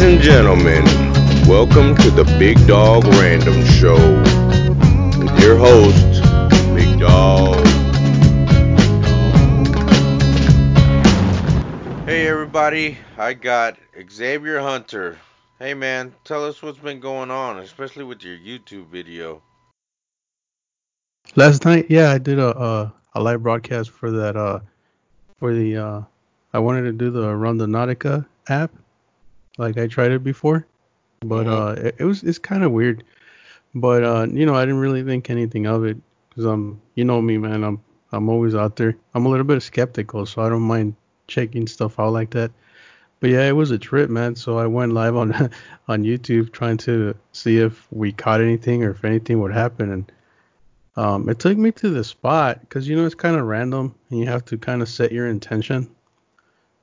Ladies and gentlemen, welcome to the Big Dog Random Show with your host, Big Dog. Hey everybody, I got Xavier Hunter. Hey man, tell us what's been going on, especially with your YouTube video. Last night, yeah, I did a a, a live broadcast for that uh for the uh I wanted to do the Run the Randonautica app. Like I tried it before, but Mhm. uh it, it was it's kind of weird. But uh you know, I didn't really think anything of it cuz um you know me, man, I'm I'm always out there. I'm a little bit skeptical, so I don't mind checking stuff out like that. But yeah, it was a trip, man. So I went live on on YouTube trying to see if we caught anything or if anything would happen and um, it took me to the spot because you know it's kind of random and you have to kind of set your intention.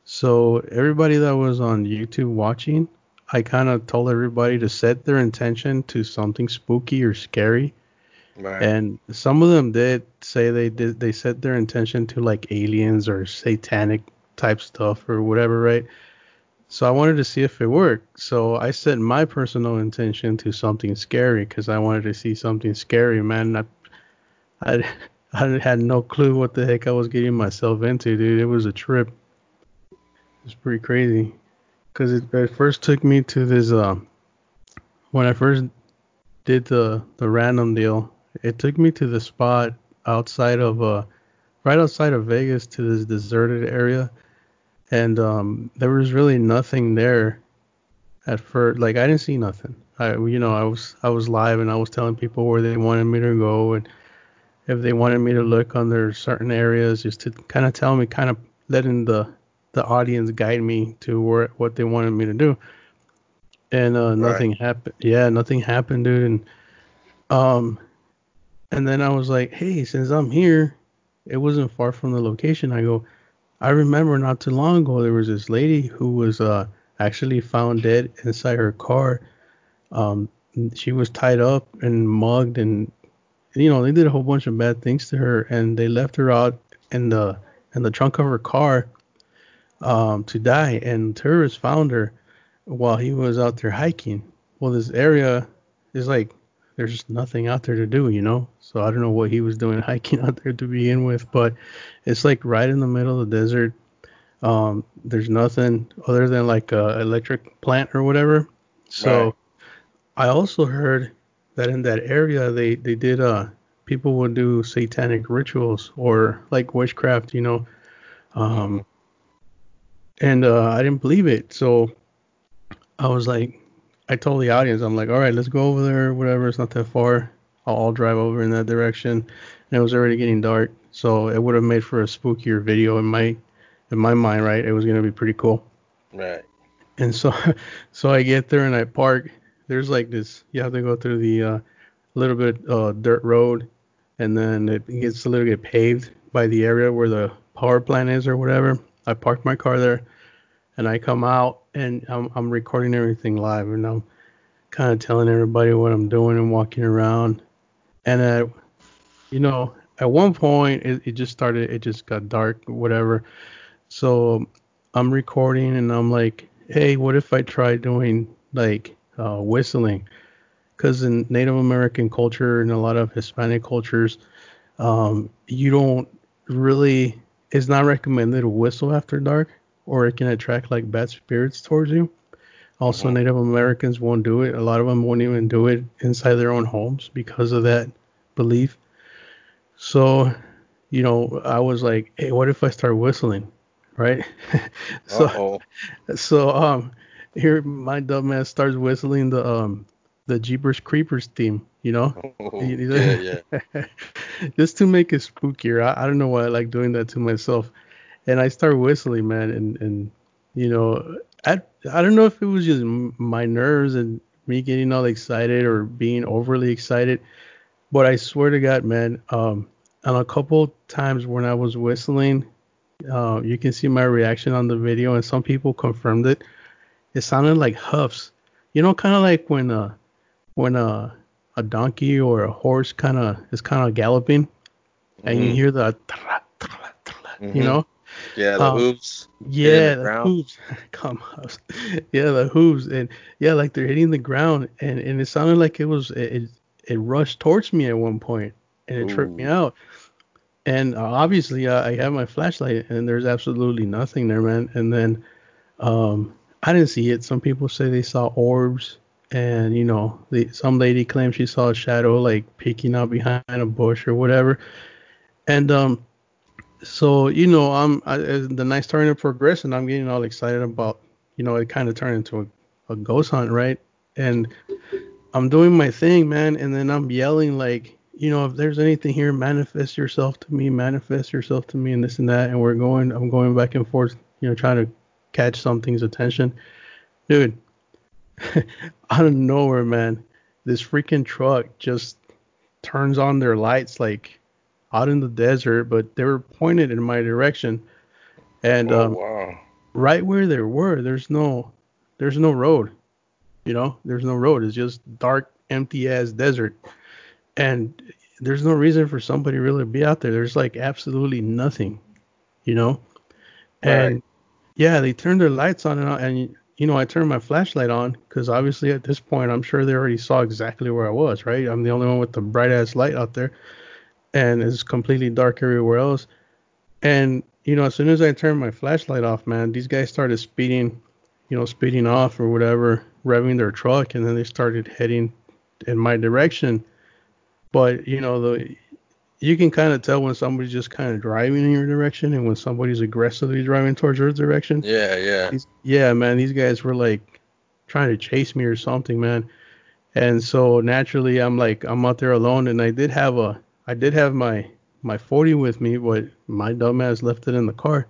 So everybody that was on YouTube watching, I kind of told everybody to set their intention to something spooky or scary, Right. and some of them did say they did they set their intention to like aliens or satanic type stuff or whatever, right? So I wanted to see if it worked. So I set my personal intention to something scary because I wanted to see something scary, man. I I I had no clue what the heck I was getting myself into, dude. It was a trip. It was pretty crazy. Cause it, it first took me to this um when I first did the the random deal, it took me to the spot outside of uh right outside of Vegas to this deserted area and um there was really nothing there at first like I didn't see nothing. I you know, I was I was live and I was telling people where they wanted me to go and if they wanted me to look under certain areas just to kind of tell me kind of letting the the audience guide me to where what they wanted me to do. And uh Right. nothing happened yeah nothing happened dude. And um and then i was like hey since i'm here it wasn't far from the location. I go i remember not too long ago there was this lady who was uh actually found dead inside her car. Um she was tied up and mugged and you know they did a whole bunch of bad things to her and they left her out in the in the trunk of her car um to die. And tourists found her while he was out there hiking. Well this area is like there's just nothing out there to do you know? So i don't know what he was doing hiking out there to begin with but it's like right in the middle of the desert. Um there's nothing other than like a electric plant or whatever. So Right. I also heard that in that area they they did uh people would do satanic rituals or like witchcraft, you know. Um and uh I didn't believe it. So I was like I told the audience, I'm like, "All right, let's go over there, whatever, it's not that far. I'll, I'll drive over in that direction." And it was already getting dark, so it would have made for a spookier video in my in my mind, right? It was going to be pretty cool. Right. And so so I get there and I park. There's like this you have to go through the uh little bit uh dirt road and then it gets a little bit paved by the area where the power plant is or whatever. I parked my car there and I come out and I'm I'm recording everything live and I'm kind of telling everybody what I'm doing and walking around. And uh you know, at one point it, it just started it just got dark whatever. So I'm recording and I'm like, "Hey, what if I try doing like uh whistling?" because in Native American culture and a lot of Hispanic cultures, um, you don't really, it's not recommended to whistle after dark, or it can attract like bad spirits towards you. Also, Mhm. Native Americans won't do it. A lot of them won't even do it inside their own homes because of that belief. So, you know, I was like, hey, what if I start whistling? Right? so, so, um, here my dumbass starts whistling the, um, the Jeepers Creepers theme, you know? yeah, yeah. just to make it spookier. I, I don't know why I like doing that to myself. And I start whistling, man, and and you know, I I don't know if it was just my nerves and me getting all excited or being overly excited, but I swear to God, man, um, on a couple times when I was whistling, uh, you can see my reaction on the video, and some people confirmed it. It sounded like huffs, you know, kind of like when uh when a a donkey or a horse kind of is kind of galloping and you Mhm. hear the tra, tra, tra, you Mhm. know Yeah, the Um, hooves. Yeah, the the, hooves. Come on. Yeah, the hooves, and yeah, like they're hitting the ground, and and it sounded like it was it it, it rushed towards me at one point, and it tripped me out. And uh, obviously, uh, I have my flashlight, and there's absolutely nothing there, man. And then um, I didn't see it. Some people say they saw orbs, and you know, the, some lady claimed she saw a shadow like peeking out behind a bush or whatever. And um, so you know, I'm I, the night's starting to progress, and I'm getting all excited about, you know, it kind of turned into a, a ghost hunt, right? And I'm doing my thing, man, and then I'm yelling like, you know, if there's anything here, manifest yourself to me, manifest yourself to me, and this and that, and we're going, I'm going back and forth, you know, trying to catch something's attention, dude. out of nowhere, man, this freaking truck just turns on their lights like out in the desert, but they were pointed in my direction, and oh um, wow. right where they were, there's no, there's no road, you know, there's no road. It's just dark, empty ass desert, and there's no reason for somebody really to be out there. There's like absolutely nothing, you know, and Right. yeah, they turned their lights on and, and you know, I turned my flashlight on because obviously at this point I'm sure they already saw exactly where I was, right? I'm the only one with the bright ass light out there, and it's completely dark everywhere else. And you know, as soon as I turned my flashlight off, man, these guys started speeding, you know, speeding off or whatever, revving their truck, and then they started heading in my direction. But you know, the you can kind of tell when somebody's just kind of driving in your direction and when somebody's aggressively driving towards your direction. Yeah, yeah. These, yeah, man, these guys were like trying to chase me or something, man. And so naturally, I'm like, I'm out there alone, and I did have a, I did have my my 40 with me, but my dumbass left it in the car.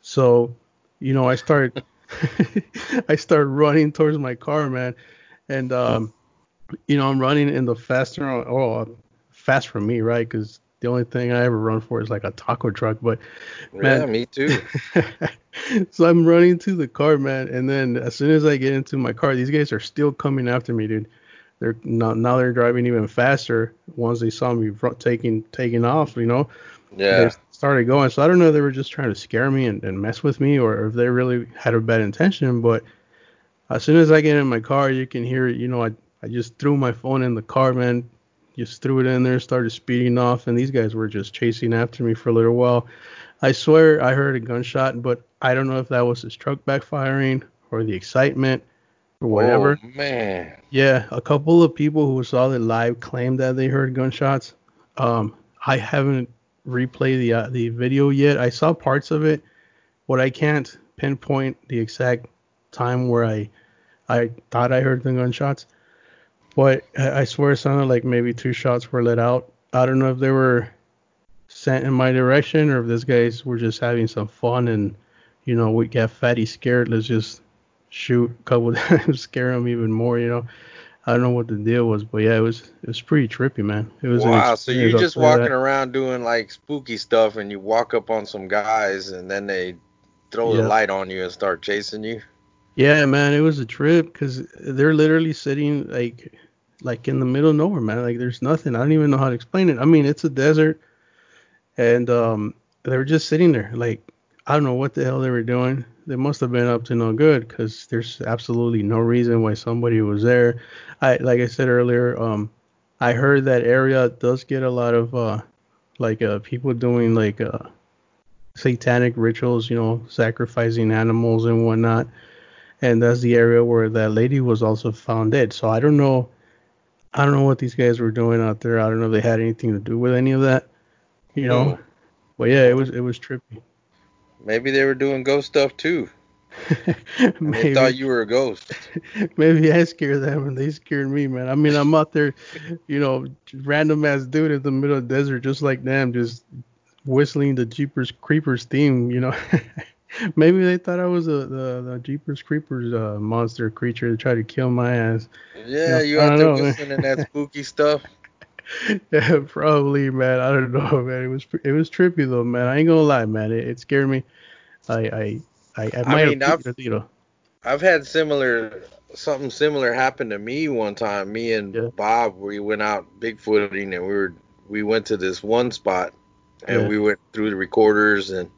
So, you know, I start, I start running towards my car, man, and um, you know, I'm running in the faster, oh, fast for me, right? Because the only thing I ever run for is like a taco truck, but Yeah, me too. so I'm running to the car, man, and then as soon as I get into my car, these guys are still coming after me, dude. They're now, now they're driving even faster. Once they saw me taking taking off, you know, Yeah. they started going. So I don't know if they were just trying to scare me and, and mess with me, or if they really had a bad intention. But as soon as I get in my car, you can hear, you know, I I just threw my phone in the car, man. Just threw it in there, started speeding off, and these guys were just chasing after me for a little while. I swear I heard a gunshot, but I don't know if that was his truck backfiring or the excitement or whatever. Oh man. Yeah, a couple of people who saw it live claimed that they heard gunshots. Um, I haven't replayed the uh, the video yet. I saw parts of it, but I can't pinpoint the exact time where I I thought I heard the gunshots. But I, swear it sounded like maybe two shots were let out. I don't know if they were sent in my direction or if these guys were just having some fun and you know we got fatty scared. Let's just shoot a couple times, scare them even more. You know. I don't know what the deal was, but yeah, it was it was pretty trippy, man. It was Wow, so you're just walking that. around doing like spooky stuff and you walk up on some guys and then they throw the light on you and start chasing you. Yeah, man, it was a trip because they're literally sitting like like in the middle of nowhere, man. Like there's nothing. I don't even know how to explain it. I mean, it's a desert, and um, they were just sitting there. Like I don't know what the hell they were doing. They must have been up to no good because there's absolutely no reason why somebody was there. I like I said earlier, um, I heard that area does get a lot of uh like uh people doing like uh satanic rituals, you know, sacrificing animals and whatnot. And that's the area where that lady was also found dead. So I don't know I don't know what these guys were doing out there. I don't know if they had anything to do with any of that, you know. But yeah, it was it was trippy. Maybe they were doing ghost stuff too. And they thought you were a ghost. maybe I scared them and they scared me, man. I mean, I'm out there, you know, random ass dude in the middle of the desert, just like them, just whistling the Jeepers Creepers theme, you know. maybe they thought I was a the, the Jeepers Creepers uh, monster creature to try to kill my ass. Yeah, No, you out there know, man. whistling that spooky stuff. yeah, probably, man. I don't know, man. It was it was trippy though, man. I ain't gonna lie, man. It, it scared me. I I I, I I mean, I've you know. I've had similar something similar happen to me one time. Me and Yeah. Bob we went out bigfooting and we were we went to this one spot and Yeah. we went through the recorders and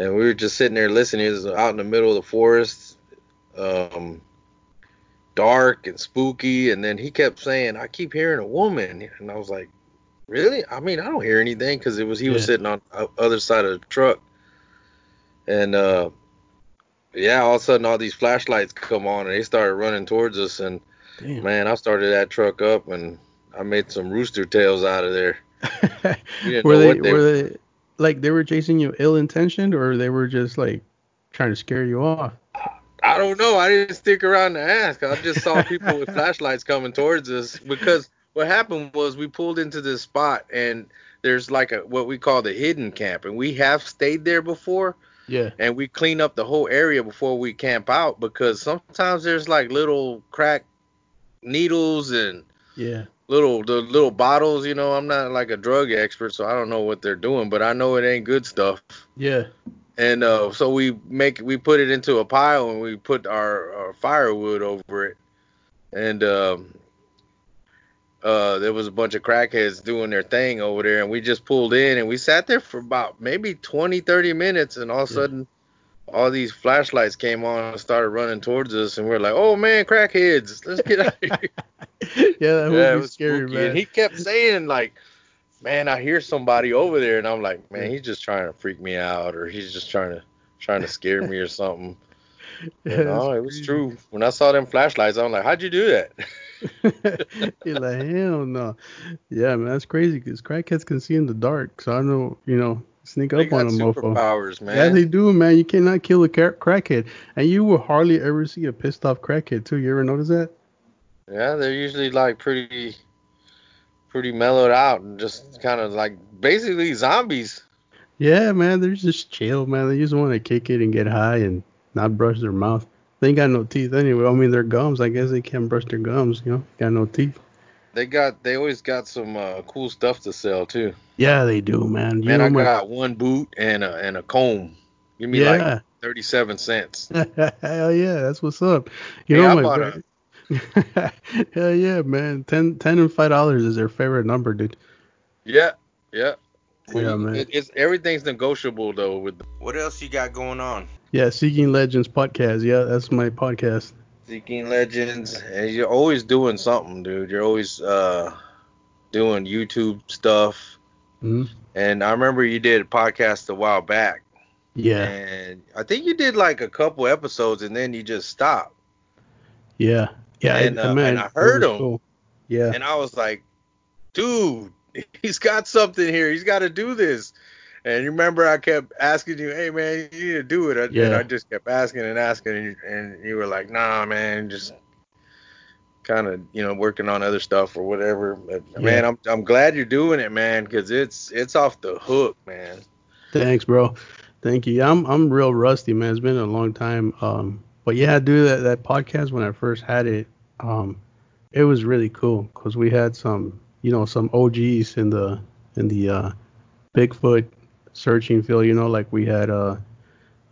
and we were just sitting there listening. It was out in the middle of the forest, um, dark and spooky. And then he kept saying, "I keep hearing a woman," and I was like, "Really? I mean, I don't hear anything because it was he was sitting on the other side of the truck." And uh, yeah, all of a sudden, all these flashlights come on, and they started running towards us. And Damn. man, I started that truck up, and I made some rooster tails out of there. We were they they were they like they were chasing you ill intentioned or they were just like trying to scare you off? I don't know. I didn't stick around to ask. I just saw people with flashlights coming towards us because what happened was we pulled into this spot and there's like a what we call the hidden camp and we have stayed there before Yeah. and we clean up the whole area before we camp out because sometimes there's like little crack needles and Yeah. Little the little bottles, you know. I'm not like a drug expert so I don't know what they're doing, but I know it ain't good stuff. Yeah. And uh, so we make we put it into a pile and we put our, our firewood over it. And um, uh, there was a bunch of crackheads doing their thing over there, and we just pulled in and we sat there for about maybe 20, 30 minutes, and all of a Yeah. All these flashlights came on and started running towards us, and we're like, "Oh man, crackheads, let's get out of here!" yeah, that would yeah, be was scary, spooky. man. And he kept saying like, "Man, I hear somebody over there," and I'm like, "Man, he's just trying to freak me out, or he's just trying to trying to scare me or something." Yeah, But no, it was crazy. true. When I saw them flashlights, I'm like, "How'd you do that?" You're like, hell no. Yeah, man, that's crazy because crackheads can see in the dark. So I know, you know, sneak They up on a mofo. superpowers, man. Yeah, they do, man. You cannot kill a cra- crackhead, and you will hardly ever see a pissed off crackhead too. You ever notice that? Yeah, they're usually like pretty, pretty mellowed out and just kind of like basically zombies. Yeah, man. They're just chill, man. They just want to kick it and get high and not brush their mouth. They ain't got no teeth anyway. I mean, their gums. I guess they can't brush their gums. You know, got no teeth. They got, they always got some uh, cool stuff to sell too. Yeah, they do, man. You Man, I my. got one boot and a and a comb. Give me like thirty-seven cents. Hell yeah, that's what's up. You Hey, know I my. bought ver- Hell yeah, man. Ten, ten and five dollars is their favorite number, dude. Yeah, yeah. Well, Yeah, you- man. It, it's everything's negotiable though. With what else you got going on? Yeah, Seeking Legends podcast. Yeah, that's my podcast. Seeking Legends, and you're always doing something, dude. You're always uh doing YouTube stuff. hmm And I remember you did a podcast a while back, Yeah, and I think you did like a couple episodes, and then you just stopped. yeah, yeah. And, I, uh, man, and I heard him. cool. Yeah, And I was like, dude, he's got something here. He's got to do this. And you remember I kept asking you, hey man, you need to do it. And Yeah. I just kept asking and asking, and you, and you were like, nah, man, just kind of, you know, working on other stuff or whatever. But Yeah. man, I'm I'm glad you're doing it, man, because it's it's off the hook, man. thanks, bro. Thank you. I'm I'm real rusty, man. It's been a long time. Um, but yeah, dude, that that podcast when I first had it, um, it was really cool because we had some, you know, some OGs in the in the uh, Bigfoot searching field. You know, like we had uh,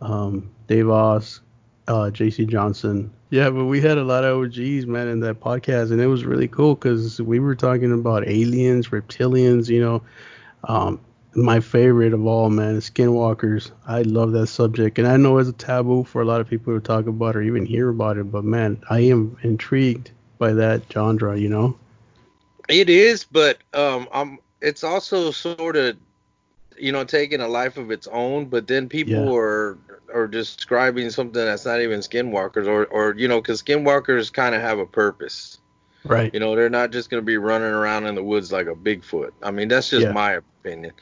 um, Dave Oss, uh, J.C. Johnson. Yeah, but we had a lot of OGs, man, in that podcast, and it was really cool because we were talking about aliens, reptilians, you know. Um, my favorite of all, man, is skinwalkers. I love that subject, and I know it's a taboo for a lot of people to talk about or even hear about it, but man, I am intrigued by that genre, you know. It is, but um, I'm. It's also sort of, you know, taking a life of its own. But then people Yeah. are are describing something that's not even skinwalkers, or or you know, because skinwalkers kind of have a purpose. Right. You know, they're not just gonna be running around in the woods like a Bigfoot. I mean, that's just Yeah. my opinion.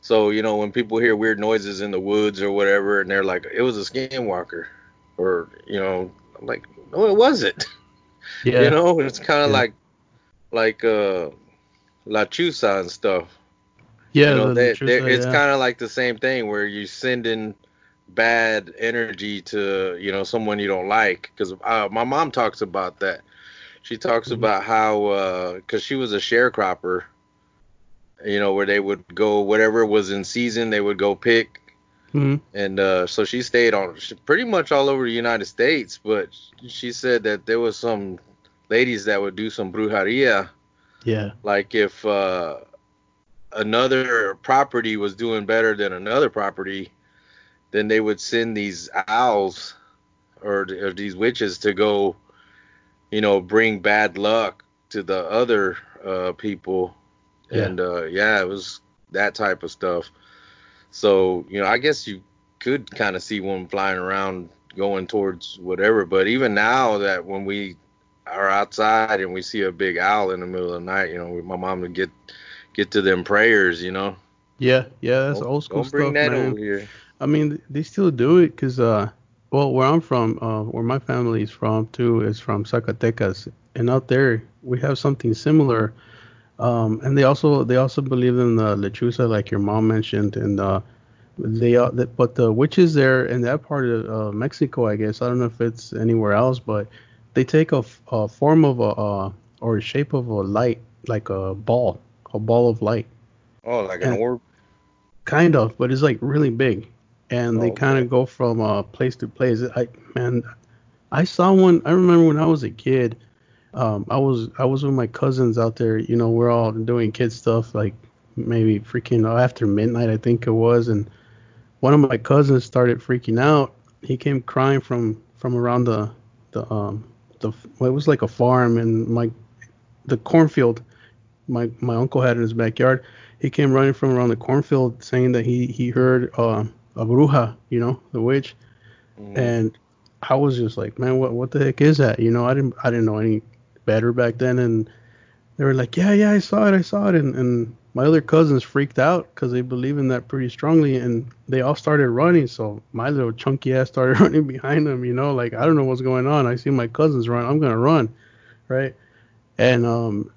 So you know, when people hear weird noises in the woods or whatever, and they're like, "It was a skinwalker," or you know, I'm like, "No, it wasn't." Yeah. You know, it's kind of Yeah. like like uh Lechuza and stuff. Yeah. you know, the they, it's yeah. kind of like the same thing where you send in bad energy to you know someone you don't like. Because uh, my mom talks about that. She talks Mhm. about how because she was a sharecropper, you know, where they would go whatever was in season, they would go pick. Mhm. And uh, so she stayed on she, pretty much all over the United States, but she said that there was some ladies that would do some brujeria, Yeah. like if uh, another property was doing better than another property, then they would send these owls or, or these witches to go, you know, bring bad luck to the other uh, people. Yeah. And uh, yeah, it was that type of stuff. So, you know, I guess you could kind of see one flying around going towards whatever. But even now that when we are outside and we see a big owl in the middle of the night, you know, my mom would get get to them prayers, you know. Yeah, yeah, that's Don't- old school stuff, that man. I mean, they still do it because, uh, well, where I'm from, uh, where my family's from too, is from Zacatecas, and out there we have something similar. Um, and they also they also believe in the lechuza, like your mom mentioned, and uh, they uh, the- but the witches there in that part of uh, Mexico, I guess I don't know if it's anywhere else, but they take a, f- a form of a uh, or a shape of a light, like a ball, a ball of light Oh, like an orb. kind of, but it's like really big, and they Oh, kind okay. of go from uh, place to place. I man, I saw one. I remember when I was a kid. Um, I was I was with my cousins out there. You know, we're all doing kid stuff, like maybe freaking after midnight, I think it was, and one of my cousins started freaking out. He came crying from from around the the um the well, it was like a farm and my the cornfield my my uncle had in his backyard. He came running from around the cornfield saying that he he heard uh, a bruja, you know, the witch, Mhm. and I was just like, man, what what the heck is that? You know, I didn't I didn't know any better back then, and they were like, yeah, yeah, I saw it, I saw it, and and my other cousins freaked out because they believe in that pretty strongly, and they all started running. So my little chunky ass started running behind them, you know, like I don't know what's going on. I see my cousins run, I'm gonna run, right? And um,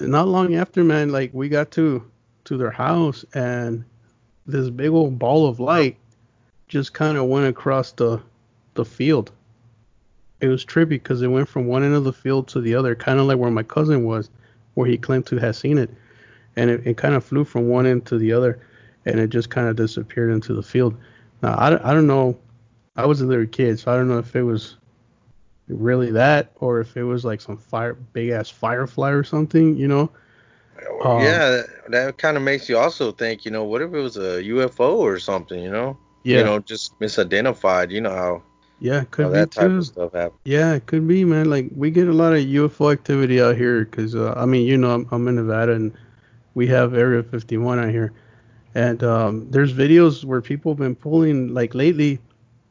not long after, man, like we got to to their house, and this big old ball of light just kind of went across the the field. It was trippy because it went from one end of the field to the other, kind of like where my cousin was, where he claimed to have seen it, and it, it kind of flew from one end to the other, and it just kind of disappeared into the field. Now I, I don't know. I was a little kid, so I don't know if it was really that or if it was like some fire big ass firefly or something, you know. Um, yeah, that, that kind of makes you also think, you know, what if it was a UFO or something, you know? Yeah. You know, just misidentified. You know how, Yeah, could how be that type of stuff happens. Yeah, it could be, man. Like we get a lot of UFO activity out here because uh, I mean, you know, I'm, I'm in Nevada and we have Area 51 out here, and um, there's videos where people have been pulling like lately.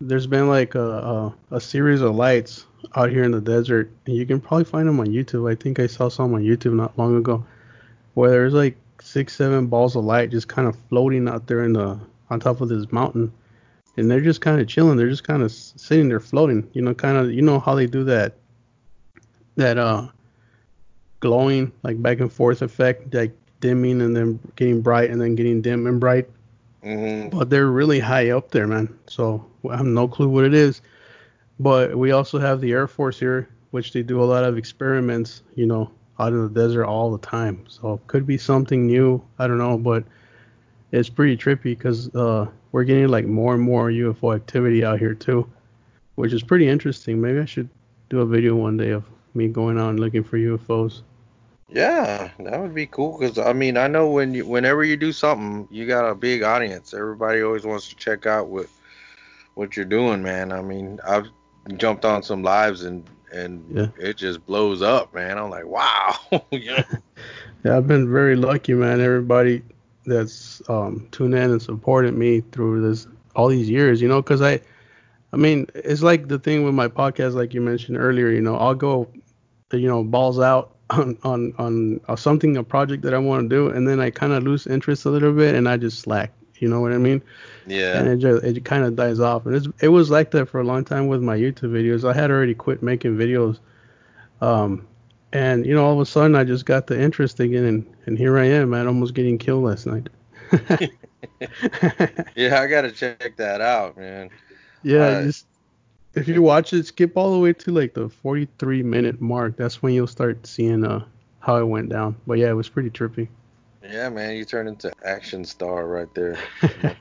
There's been like a, a a series of lights out here in the desert, and you can probably find them on YouTube. I think I saw some on YouTube not long ago, where there's like six, seven balls of light just kind of floating out there in the on top of this mountain and they're just kind of chilling. They're just kind of sitting there floating. You know, kind of you know how they do that that uh glowing like back and forth effect, like dimming and then getting bright and then getting dim and bright. hmm But they're really high up there, man. So I have no clue what it is. But we also have the Air Force here, which they do a lot of experiments, you know, out in the desert all the time. So it could be something new. I don't know, but it's pretty trippy because uh, we're getting like more and more UFO activity out here too, which is pretty interesting. Maybe I should do a video one day of me going out and looking for UFOs. Yeah, that would be cool. Cause I mean, I know when you, whenever you do something, you got a big audience. Everybody always wants to check out what what you're doing, man. I mean, I've jumped on some lives and and Yeah. it just blows up, man. I'm like, wow. yeah. Yeah, I've been very lucky, man. Everybody that's um, tuned in and supported me through this all these years, you know, because I, I mean, it's like the thing with my podcast, like you mentioned earlier. You know, I'll go, you know, balls out on on on uh, something, a project that I want to do, and then I kind of lose interest a little bit, and I just slack. You know what I mean? Yeah. and it just it kind of dies off. And it's, it was like that for a long time with my YouTube videos. I had already quit making videos, um, and you know all of a sudden I just got the interest again, and, and here I am, man, almost getting killed last night. Yeah, I gotta check that out, man. yeah, Uh, just if you watch it, skip all the way to like the 43 minute mark. That's when you'll start seeing uh how it went down. But yeah, it was pretty trippy. Yeah, man, you turn into action star right there.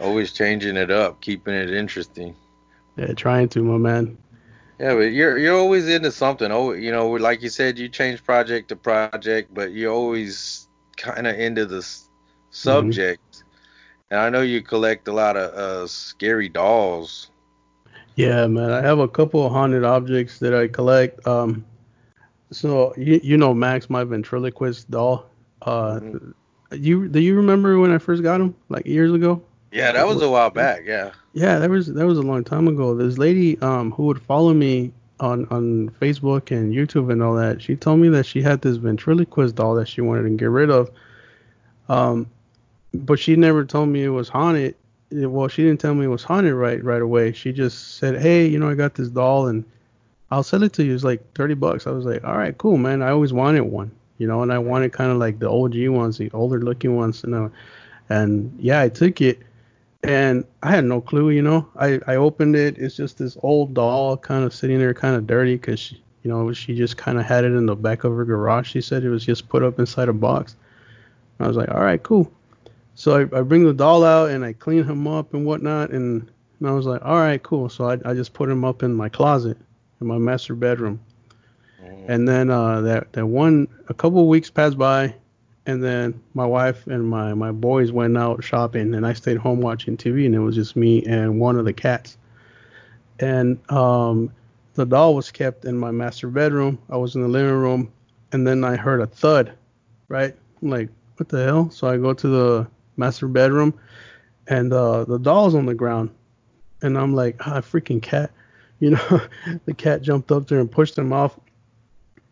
Always changing it up, keeping it interesting. Yeah, trying to, my man. Yeah, but you're you're always into something. Oh, you know, like you said, you change project to project, but you're always kind of into the s- subject. And I know you collect a lot of uh, scary dolls. Yeah, man. I have a couple of haunted objects that I collect. Um, so you you know Max, my ventriloquist doll. Uh, Mhm. you do you remember when I first got him like years ago? Yeah, that was a while back. Yeah. Yeah, that was that was a long time ago. This lady um who would follow me on on Facebook and YouTube and all that, she told me that she had this ventriloquist doll that she wanted to get rid of. Um, but she never told me it was haunted. Well, she didn't tell me it was haunted right right away. She just said, "Hey, you know, I got this doll and I'll sell it to you. It's like 30 bucks." I was like, "All right, cool, man. I always wanted one." You know, and I wanted kind of like the OG ones, the older looking ones, you know. And yeah, I took it and I had no clue, you know. I, I opened it. It's just this old doll kind of sitting there, kind of dirty, because you know she just kind of had it in the back of her garage. She said it was just put up inside a box. I was like, all right, cool. So I, I bring the doll out and I clean him up and whatnot, and, and I was like, all right, cool. So I, I just put him up in my closet in my master bedroom. Mhm. And then uh, that that one a couple of weeks passed by, and then my wife and my my boys went out shopping, and I stayed home watching TV, and it was just me and one of the cats. And um, the doll was kept in my master bedroom. I was in the living room, and then I heard a thud, right? I'm like, what the hell? So I go to the master bedroom, and uh, the doll's on the ground, and I'm like, ah, freaking cat. You know, the cat jumped up there and pushed him off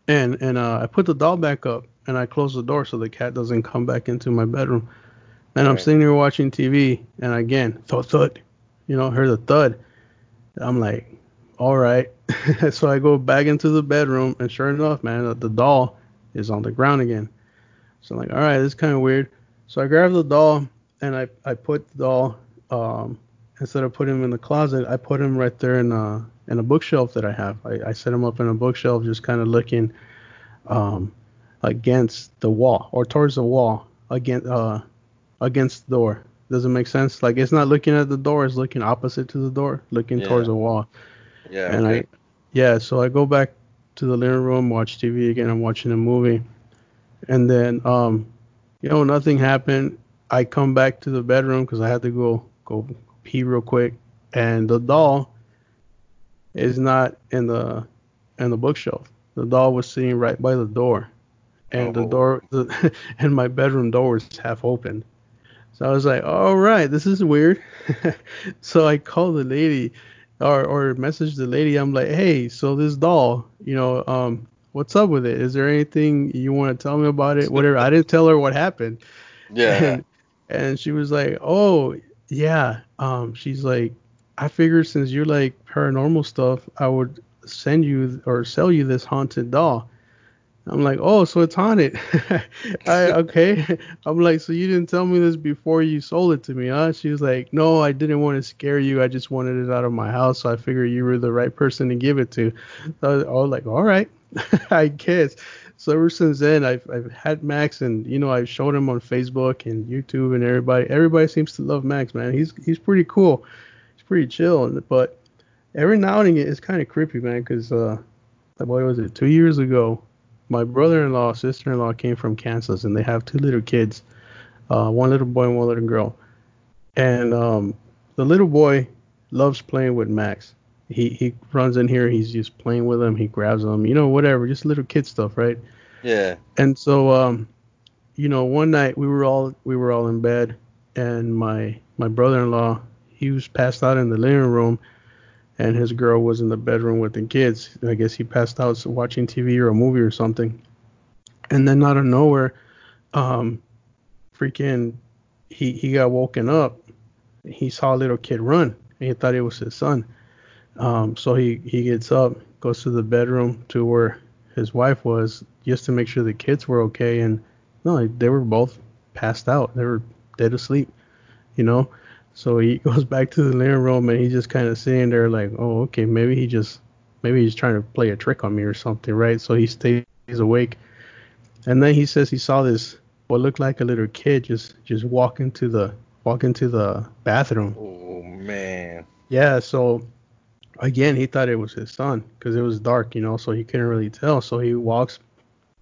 and and uh, I put the doll back up and I close the door so the cat doesn't come back into my bedroom. And I'm Right. sitting here watching TV, and again, thud thud, you know, heard a thud. I'm like, all right. so I go back into the bedroom, and sure enough, man, the, the doll is on the ground again. So I'm like, all right, this is kind of weird. So I grab the doll and I I put the doll um instead of putting him in the closet, I put him right there in a in a bookshelf that I have. I, I set them up in a bookshelf, just kind of looking um against the wall or towards the wall against uh against the door. Does it make sense? Like it's not looking at the door, it's looking opposite to the door, looking Yeah. towards the wall. Yeah. and okay. I yeah, so I go back to the living room, watch TV again. I'm watching a movie, and then um, you know, nothing happened. I come back to the bedroom because I had to go go pee real quick, and the doll is not in the in the bookshelf. The doll was sitting right by the door, and the Oh. door the and my bedroom door was half open. So I was like, all right, this is weird. so I called the lady or or messaged the lady. I'm like, hey, so this doll, you know, um, what's up with it? Is there anything you want to tell me about it? Whatever. I didn't tell her what happened. Yeah. And, and she was like, oh yeah. Um, she's like, I figured since you're like paranormal stuff, I would send you or sell you this haunted doll. I'm like, oh, so it's haunted. I okay. I'm like, so you didn't tell me this before you sold it to me, huh? She was like, no, I didn't want to scare you. I just wanted it out of my house, so I figured you were the right person to give it to. So I was, I was like, all right, I guess. So ever since then, I've I've had Max, and you know, I've showed him on Facebook and YouTube, and everybody everybody seems to love Max, man. He's he's pretty cool. He's pretty chill, but every now and again, it's kind of creepy, man, because uh, what was it? Two years ago, my brother-in-law, sister-in-law came from Kansas, and they have two little kids, uh, one little boy and one little girl. And um, the little boy loves playing with Max. He he runs in here, he's just playing with him, he grabs them, you know, whatever, just little kid stuff, right? Yeah. And so, um, you know, one night we were all we were all in bed, and my my brother-in-law he was passed out in the living room, and his girl was in the bedroom with the kids. I guess he passed out watching TV or a movie or something. And then out of nowhere, um, freaking, he he got woken up. He saw a little kid run, and he thought it was his son. Um, so he he gets up, goes to the bedroom to where his wife was, just to make sure the kids were okay. And no, they were both passed out. They were dead asleep, you know. So he goes back to the living room and he's just kind of sitting there like, oh, okay, maybe he just, maybe he's trying to play a trick on me or something, right? So he stays awake. And then he says he saw this what looked like a little kid just just walk into the walk into the bathroom. Oh man. Yeah, so again he thought it was his son because it was dark, you know, so he couldn't really tell. So he walks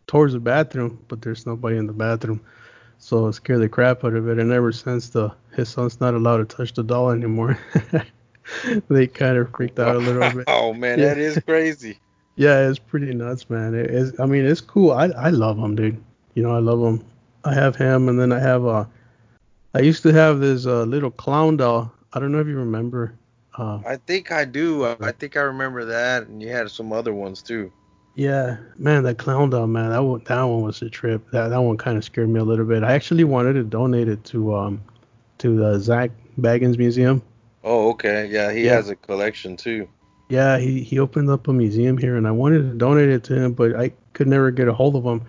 towards the bathroom, but there's nobody in the bathroom. So it scared the crap out of it. And ever since, the his son's not allowed to touch the doll anymore. they kind of freaked out a little bit. Oh man, Yeah. that is crazy. Yeah, it's pretty nuts, man. It is. I mean, it's cool. I I love him, dude. You know, I love him. I have him, and then I have uh, I used to have this uh, little clown doll. I don't know if you remember. Uh, I think I do. I think I remember that, and you had some other ones too. Yeah, man, that clown doll, man. That one, that one was a trip. That that one kind of scared me a little bit. I actually wanted to donate it to um, to the Zak Bagans Museum. Oh, okay. Yeah, he Yeah. has a collection too. Yeah, he, he opened up a museum here, and I wanted to donate it to him, but I could never get a hold of him.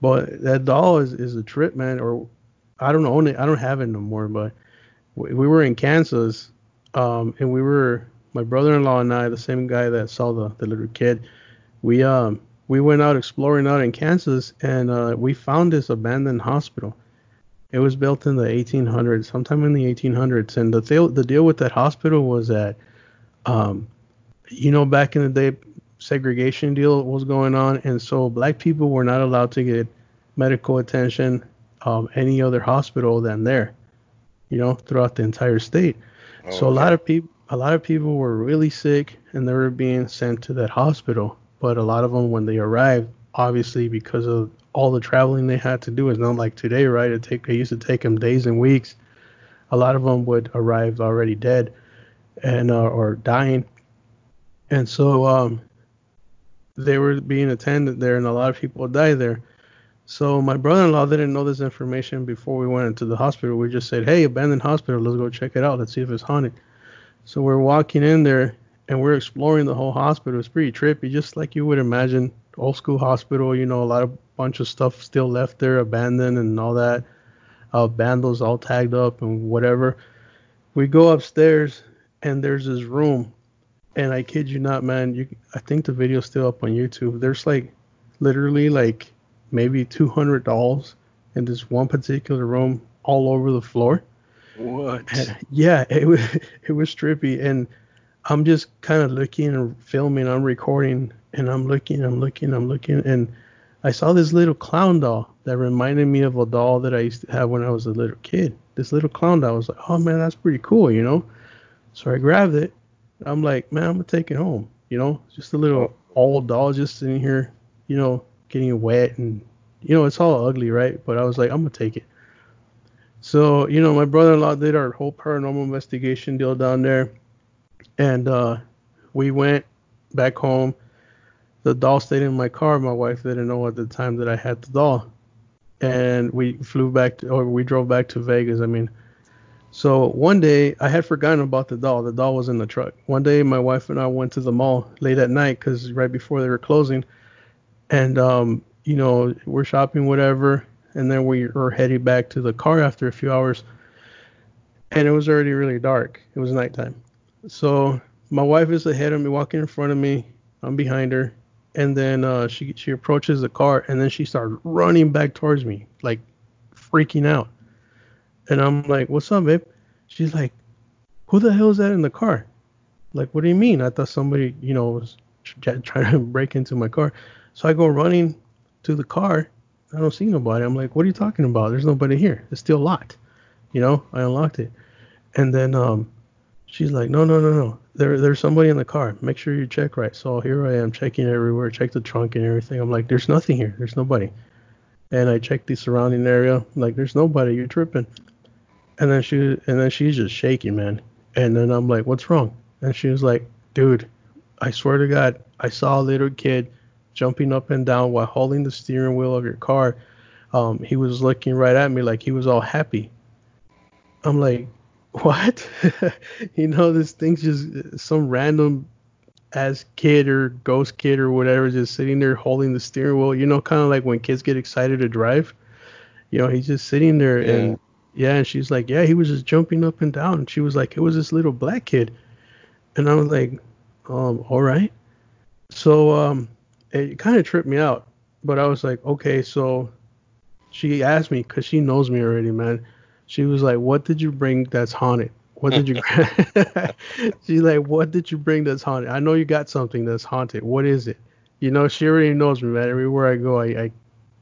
But that doll is, is a trip, man. Or I don't own it. I don't have it no more. But we, we were in Kansas, um, and we were my brother-in-law and I, the same guy that saw the, the little kid. We um we went out exploring out in Kansas, and uh, we found this abandoned hospital. It was built in the 1800s, sometime in the 1800s, and the deal the deal with that hospital was that um you know, back in the day, segregation deal was going on, and so black people were not allowed to get medical attention um, any other hospital than there. You know, throughout the entire state. so a lot of people, a lot of people were really sick, and they were being sent to that hospital. But a lot of them, when they arrived, obviously because of all the traveling they had to do, it's not like today, right? It take it used to take them days and weeks. A lot of them would arrive already dead, and uh, or dying and so um, they were being attended there, and a lot of people died there. So my brother-in-law didn't know this information before we went into the hospital. We just said, "Hey, abandoned hospital, let's go check it out. Let's see if it's haunted." So we're walking in there, and we're exploring the whole hospital. It's pretty trippy, just like you would imagine old school hospital. You know, a lot of bunch of stuff still left there, abandoned and all that. Uh, vandals all tagged up and whatever. We go upstairs, and there's this room and I kid you not, man. You, I think the video's still up on YouTube. There's like, literally like maybe 200 dolls in this one particular room, all over the floor. What? And, yeah, it was it was trippy, and I'm just kind of looking and filming. I'm recording, and I'm looking, I'm looking, I'm looking, and I saw this little clown doll that reminded me of a doll that I used to have when I was a little kid. This little clown doll I was like, oh man, that's pretty cool, you know. So I grabbed it. I'm like, man, I'm gonna take it home. You know, just a little old doll just sitting here, you know, getting wet and you know, it's all ugly, right? But I was like, I'm gonna take it. So, you know, my brother-in-law did our whole paranormal investigation deal down there, and uh, we went back home. The doll stayed in my car. My wife didn't know at the time that I had the doll, and we flew back to, or we drove back to Vegas. I mean, so one day I had forgotten about the doll. The doll was in the truck. One day my wife and I went to the mall late at night because right before they were closing, and um, you know we're shopping whatever, and then we were heading back to the car after a few hours, and it was already really dark. It was nighttime. So my wife is ahead of me, walking in front of me. I'm behind her, and then uh, she she approaches the car, and then she starts running back towards me, like freaking out. And I'm like, "What's up, babe?" She's like, "Who the hell is that in the car?" Like, what do you mean? I thought somebody, you know, was tr- trying to break into my car. So I go running to the car. I don't see nobody. I'm like, "What are you talking about? There's nobody here. It's still locked." You know, I unlocked it. And then um, she's like, "No, no, no, no. There, there's somebody in the car. Make sure you check right." So here I am checking everywhere, check the trunk and everything. I'm like, "There's nothing here. There's nobody." And I checked the surrounding area. I'm like, "There's nobody. You're tripping." And then she and then she's just shaking, man. And then I'm like, "What's wrong?" And she was like, "Dude, I swear to God, I saw a little kid jumping up and down while holding the steering wheel of your car. Um, he was looking right at me like he was all happy." I'm like, "What?" you know, this thing's just some random ass kid or ghost kid or whatever just sitting there holding the steering wheel. You know, kind of like when kids get excited to drive. You know, he's just sitting there Yeah. and yeah, and she's like, yeah, he was just jumping up and down. And she was like, it was this little black kid. And I was like, um, all right. So um, it kind of tripped me out. But I was like, okay, so she asked me, because she knows me already, man. She was like, what did you bring that's haunted? What did you bring? She's like, what did you bring that's haunted? I know you got something that's haunted. What is it? You know, she already knows me, man. Everywhere I go, I, I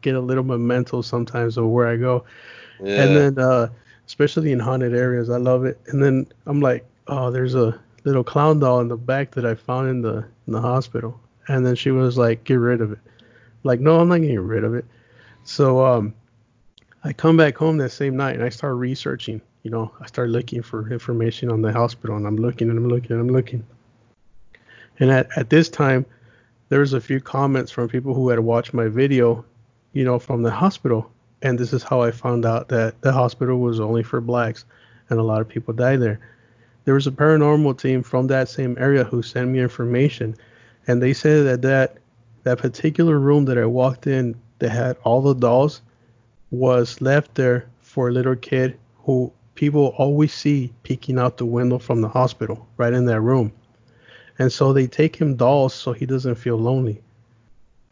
get a little memento sometimes of where I go. Yeah. And then, uh, especially in haunted areas, I love it. And then I'm like, oh, there's a little clown doll in the back that I found in the in the hospital. And then she was like, get rid of it. Like, no, I'm not getting rid of it. So um, I come back home that same night and I start researching. You know, I start looking for information on the hospital and I'm looking and I'm looking and I'm looking. And at, at this time, there was a few comments from people who had watched my video, you know, from the hospital. And this is how I found out that the hospital was only for blacks and a lot of people died there. There was a paranormal team from that same area who sent me information and they said that that, that particular room that I walked in that had all the dolls was left there for a little kid who people always see peeking out the window from the hospital right in that room and so they take him dolls so he doesn't feel lonely.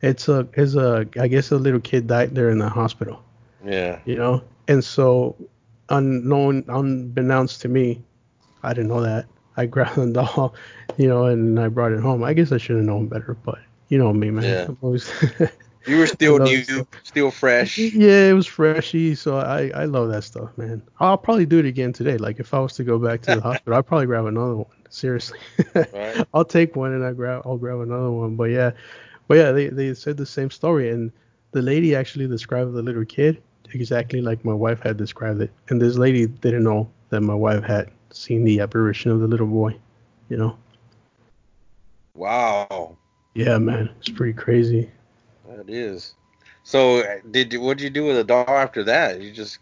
It's a it's a I guess a little kid died there in the hospital. Yeah. You know, and so unknown unbeknownst to me, I didn't know that. I grabbed the doll, you know, and I brought it home. I guess I should have known better, but you know me, man. Yeah. You were still uh, new, stuff. still fresh. yeah, it was freshy, so I I love that stuff, man. I'll probably do it again today. Like if I was to go back to the hospital, I'd probably grab another one. Seriously. Right. I'll take one and I grab I'll grab another one. But yeah, but yeah, they they said the same story, and the lady actually described the little kid exactly like my wife had described it, and this lady didn't know that my wife had seen the apparition of the little boy. You know? Wow. Yeah, man, it's pretty crazy. That is. So did you, what did you do with the doll after that? You just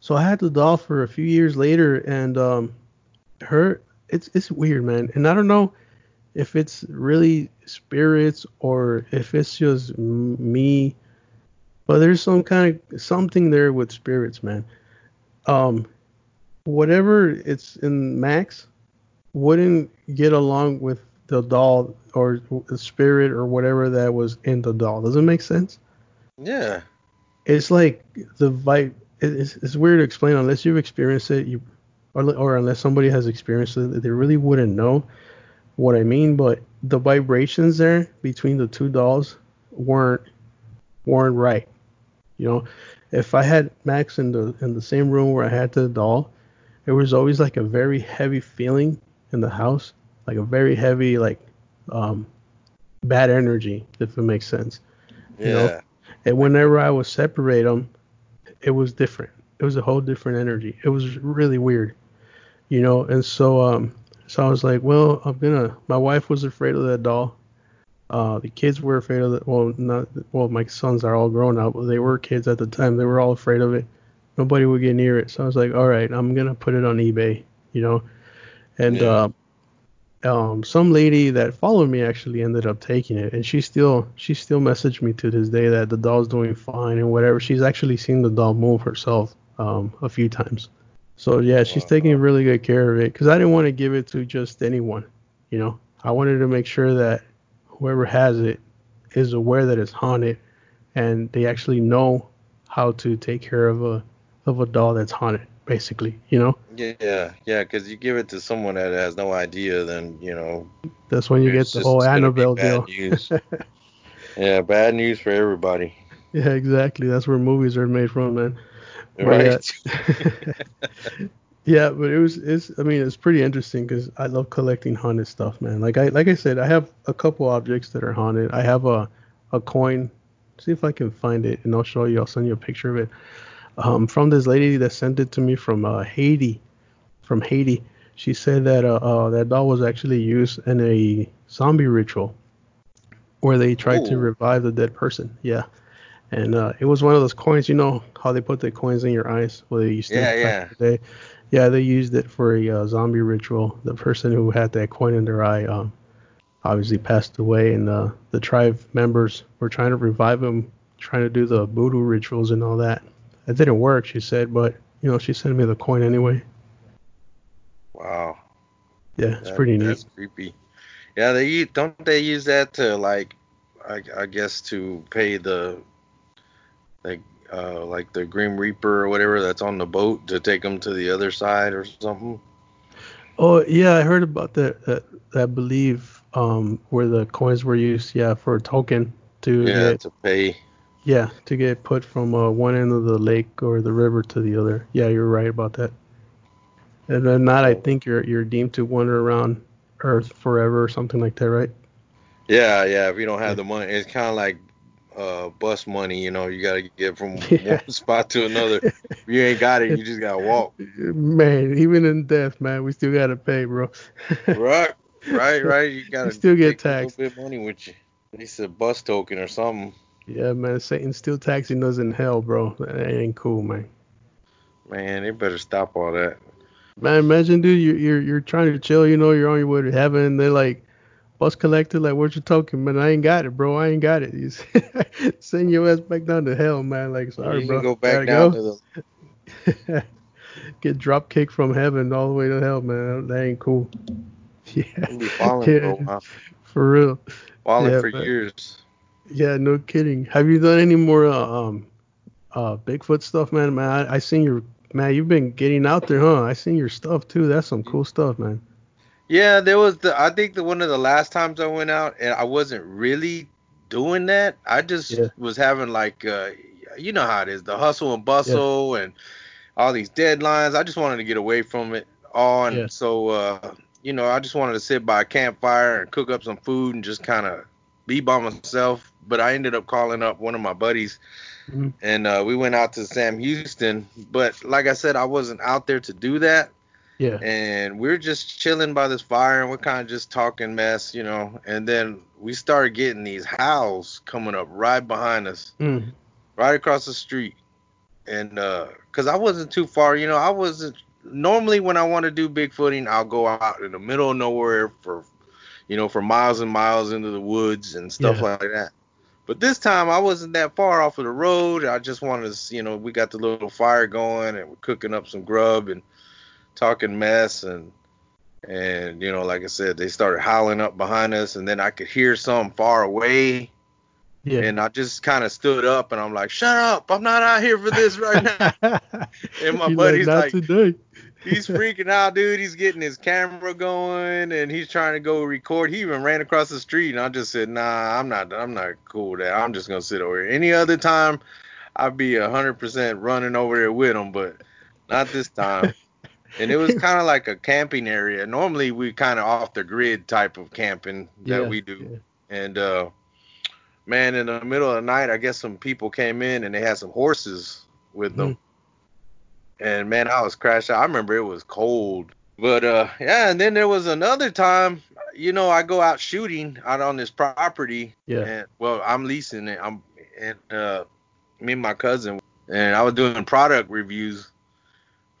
So I had the doll for a few years later, and um, her it's it's weird, man. And I don't know if it's really spirits or if it's just me, but there's some kind of something there with spirits, man. Um, whatever it's in Max wouldn't get along with the doll or the spirit or whatever that was in the doll. Does it make sense? yeah. it's like the vibe. It's, it's weird to explain unless you've experienced it. You or, or unless somebody has experienced it, they really wouldn't know what I mean. But the vibrations there between the two dolls weren't weren't right. You know, if I had Max in the in the same room where I had the doll, it was always like a very heavy feeling in the house, like a very heavy like um bad energy, if it makes sense. Yeah. You know? And whenever I would separate them, it was different. It was a whole different energy. It was really weird, you know. And so, um, so I was like, well, I'm gonna. My wife was afraid of that doll. Uh, the kids were afraid of it. Well, not. Well, my sons are all grown up. But they were kids at the time. They were all afraid of it. Nobody would get near it. So I was like, all right, I'm gonna put it on eBay, you know. And Yeah. uh, um, some lady that followed me actually ended up taking it, and she still she still messaged me to this day that the doll's doing fine and whatever. She's actually seen the doll move herself um, a few times. So yeah, she's Wow. taking really good care of it because I didn't want to give it to just anyone, you know. I wanted to make sure that whoever has it is aware that it's haunted, and they actually know how to take care of a of a doll that's haunted, basically, you know. Yeah, yeah, because you give it to someone that has no idea, then you know. That's when you get the whole Annabelle deal. Yeah, bad news for everybody. Yeah, exactly. That's where movies are made from, man. But Right. Yeah, uh, yeah, but it was it's I mean it's pretty interesting because I love collecting haunted stuff, man. Like I like I said, I have a couple objects that are haunted. I have a a coin. See if I can find it, and I'll show you. I'll send you a picture of it. Um, from this lady that sent it to me from uh, Haiti. From Haiti, she said that uh, uh that doll was actually used in a zombie ritual where they tried to revive the dead person. Yeah. And uh, it was one of those coins, you know how they put the coins in your eyes? Well, they used to Yeah, yeah. in the day. Yeah, they used it for a uh, zombie ritual. The person who had that coin in their eye um, obviously passed away, and uh, the tribe members were trying to revive him, trying to do the voodoo rituals and all that. It didn't work, she said, but you know, she sent me the coin anyway. Wow. Yeah, it's That- pretty neat. That's creepy. Yeah, they don't they use that to like, I, I guess to pay the, like, uh, like the Grim Reaper or whatever that's on the boat to take them to the other side or something. Oh yeah, I heard about that. That I believe um, where the coins were used, yeah, for a token to Yeah, get to pay. Yeah, to get put from uh, one end of the lake or the river to the other. Yeah, you're right about that. And then not, I think you're you're deemed to wander around Earth forever or something like that, right? Yeah, yeah. If you don't have the money, it's kind of like uh, bus money. You know, you gotta get from Yeah. one spot to another. If you ain't got it, you just gotta walk. Man, even in death, man, we still gotta pay, bro. Right, right, right. You gotta still get take a taxed. little bit money with you. At least a bus token or something. Yeah, man, Satan's still taxing us in hell, bro. That ain't cool, man. Man, they better stop all that. Man, imagine, dude, you're you're, you're trying to chill, you know, you're on your way to heaven, they're like, bus collector, like, what you talking, man? I ain't got it, bro. I ain't got it. You send your ass back down to hell, man. Like, sorry, you bro. can go back down go. to the. Get drop kicked from heaven all the way to hell, man. That ain't cool. Yeah. Be falling for yeah, while. for real. Falling Yeah, for but- years. Yeah, no kidding. Have you done any more uh, um uh Bigfoot stuff, man? Man, I, I seen your man. You've been getting out there, huh? I seen your stuff too. That's some cool stuff, man. Yeah, there was the. I think the one of the last times I went out, and I wasn't really doing that. I just Yeah. was having like, uh, you know how it is, the hustle and bustle, and all these deadlines. I just wanted to get away from it all, and Yeah. so, uh, you know, I just wanted to sit by a campfire and cook up some food and just kind of be by myself. But I ended up calling up one of my buddies, Mhm. and uh, we went out to Sam Houston. But like I said, I wasn't out there to do that Yeah. and we're just chilling by this fire and we're kind of just talking mess, you know. And then we started getting these howls coming up right behind us, Mm. right across the street. And uh 'cause I wasn't too far, you know, I wasn't normally when I want to do bigfooting, I'll go out in the middle of nowhere for you know, for miles and miles into the woods and stuff Yeah. like that. But this time I wasn't that far off of the road. I just wanted to, you know, we got the little fire going and we're cooking up some grub and talking mess and and you know, like I said, they started howling up behind us and then I could hear some far away Yeah. and I just kind of stood up and I'm like, "Shut up! I'm not out here for this right now." And my You're buddy's like, today. He's freaking out, dude. He's getting his camera going and he's trying to go record. He even ran across the street and I just said, "Nah, I'm not I'm not cool with that. I'm just going to sit over here." Any other time I'd be 100% running over there with him, but not this time. And it was kind of like a camping area. Normally we kind of off the grid type of camping that Yeah, we do. yeah. And uh man, in the middle of the night, I guess some people came in and they had some horses with them. And man, I was crashed out. I remember it was cold. But uh yeah, and then there was another time, you know, I go out shooting out on this property Yeah. and well, I'm leasing it. I'm and uh me and my cousin and I was doing product reviews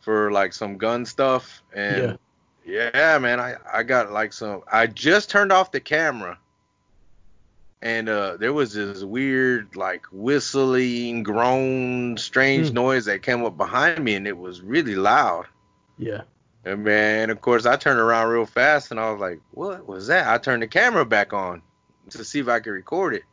for like some gun stuff and yeah, man, I I got like some I just turned off the camera and uh there was this weird like whistling groan strange Hmm. noise that came up behind me and it was really loud Yeah. and man of course i turned around real fast and i was like what was that i turned the camera back on to see if i could record it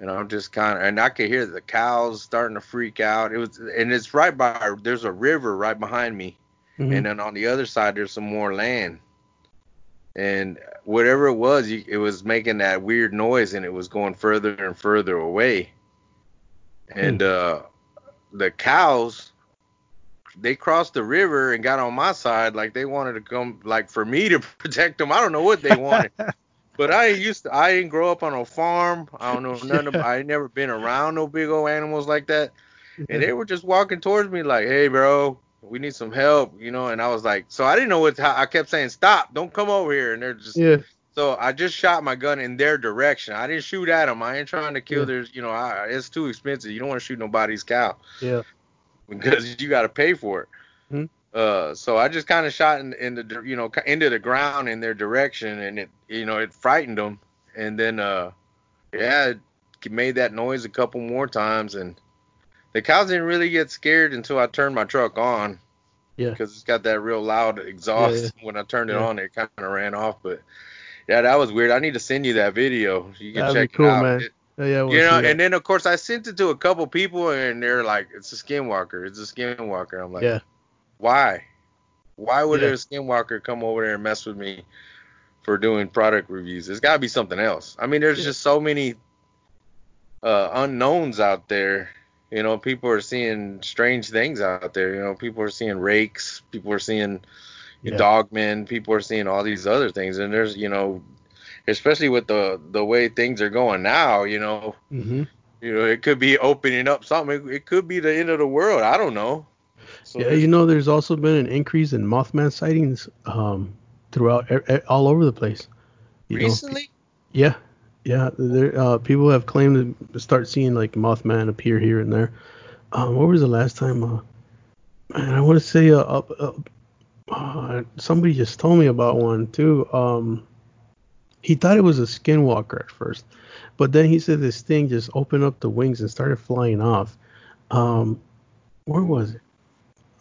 and i'm just kind of and i could hear the cows starting to freak out it was and it's right by there's a river right behind me Mhm. and then on the other side there's some more land and whatever it was you, it was making that weird noise and it was going further and further away. And uh the cows they crossed the river and got on my side like they wanted to come like for me to protect them. I don't know what they wanted. But i used to i didn't grow up on a farm. I don't know none of i never been around no big old animals like that. And they were just walking towards me like, "Hey, bro, we need some help," you know. And I was like, so I didn't know what to, I kept saying, "Stop! Don't come over here!" And they're just yeah. so I just shot my gun in their direction. I didn't shoot at them. I ain't trying to kill Yeah. their, you know, I, it's too expensive. You don't want to shoot nobody's cow Yeah. because you got to pay for it. Mhm. Uh, so I just kind of shot in, in the, you know, into the ground in their direction, and it, you know, it frightened them. And then, uh, yeah, it made that noise a couple more times, and the cows didn't really get scared until I turned my truck on. Yeah. Because it's got that real loud exhaust. Yeah, yeah. When I turned it Yeah. on, it kind of ran off. But yeah, that was weird. I need to send you that video. You can That'd be check cool, it out. man. It- Yeah, wanna you know, and then of course I sent it to a couple people, and they're like, "It's a skinwalker. It's a skinwalker." I'm like, yeah. why? Why would Yeah. a skinwalker come over there and mess with me for doing product reviews? It's got to be something else. I mean, there's just so many uh, unknowns out there. You know, people are seeing strange things out there. You know, people are seeing rakes, people are seeing Yeah. dogmen, people are seeing all these other things, and there's you know, especially with the the way things are going now, you know, hmm you know, it could be opening up something. It, could be the end of the world. I don't know. So Yeah, you know, there's also been an increase in Mothman sightings um, throughout all over the place. You know, recently, Yeah, yeah. There, uh, people have claimed to start seeing like Mothman appear here and there. Um, what was the last time? Uh, man, I want to say uh, uh, uh, somebody just told me about one too. Um, he thought it was a skinwalker at first, but then he said this thing just opened up the wings and started flying off. Um, where was it?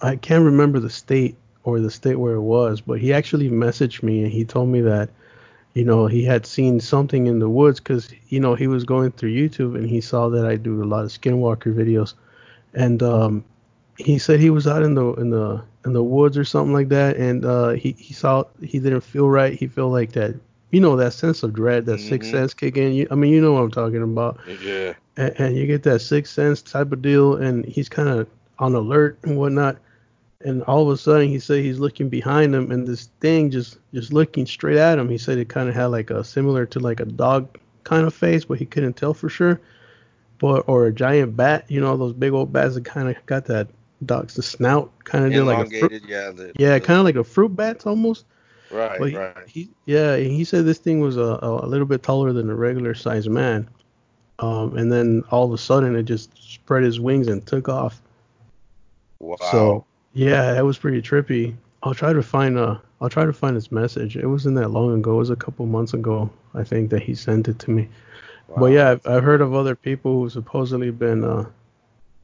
I can't remember the state or the state where it was, but he actually messaged me and he told me that you know, he had seen something in the woods because, you know, he was going through YouTube and he saw that I do a lot of skinwalker videos. And um, he said he was out in the in the in the woods or something like that, and uh, he he saw he didn't feel right. He felt like that, you know, that sense of dread, that sixth Mhm. sense kick in. You, I mean, you know what I'm talking about. yeah, And, and you get that sixth sense type of deal, and he's kind of on alert and whatnot. And all of a sudden, he said he's looking behind him, and this thing just just looking straight at him. He said it kind of had like a similar to like a dog kind of face, but he couldn't tell for sure. But or a giant bat, you know, those big old bats that kind of got that dog's the snout kind of deal, like a fruit, elongated. yeah, the, yeah, kind of like a fruit bat almost. right, But he, right. he yeah, he said this thing was a, a little bit taller than a regular sized man. Um, and then all of a sudden it just spread his wings and took off. Wow. So yeah, that was pretty trippy. I'll try to find uh I'll try to find his message. It wasn't that long ago. It was a couple months ago, I think, that he sent it to me. But yeah, I've, I've heard of other people who supposedly been uh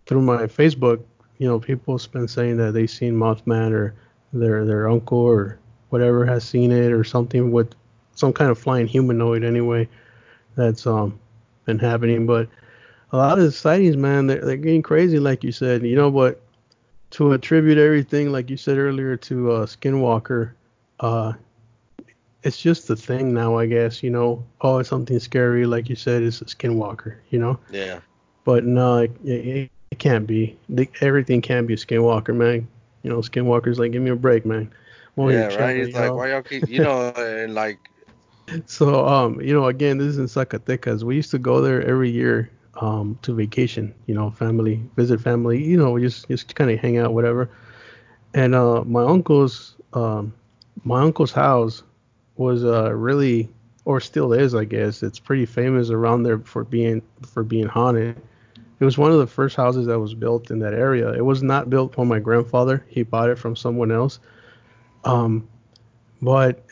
through my Facebook. You know, people have been saying that they seen Mothman or their their uncle or whatever has seen it or something with some kind of flying humanoid anyway. That's um been happening, but a lot of the sightings, man, they're, they're getting crazy, like you said. You know, but to attribute everything, like you said earlier, to uh, Skinwalker, uh, it's just a thing now, I guess. You know, oh, it's something scary, like you said, it's a Skinwalker. You know, yeah. but no, it, it, it can't be. The, everything can be a Skinwalker, man. You know, Skinwalker's like, give me a break, man. I'm Yeah, right. He's you like, know? why y'all keep, you know, and like, So, um, you know, again, this is in Zacatecas. We used to go there every year, um, to vacation. You know, family, visit family. You know, just just kind of hang out, whatever. And uh, my uncle's, um, my uncle's house was uh really, or still is, I guess. It's pretty famous around there for being for being haunted. It was one of the first houses that was built in that area. It was not built by my grandfather. He bought it from someone else. Um, but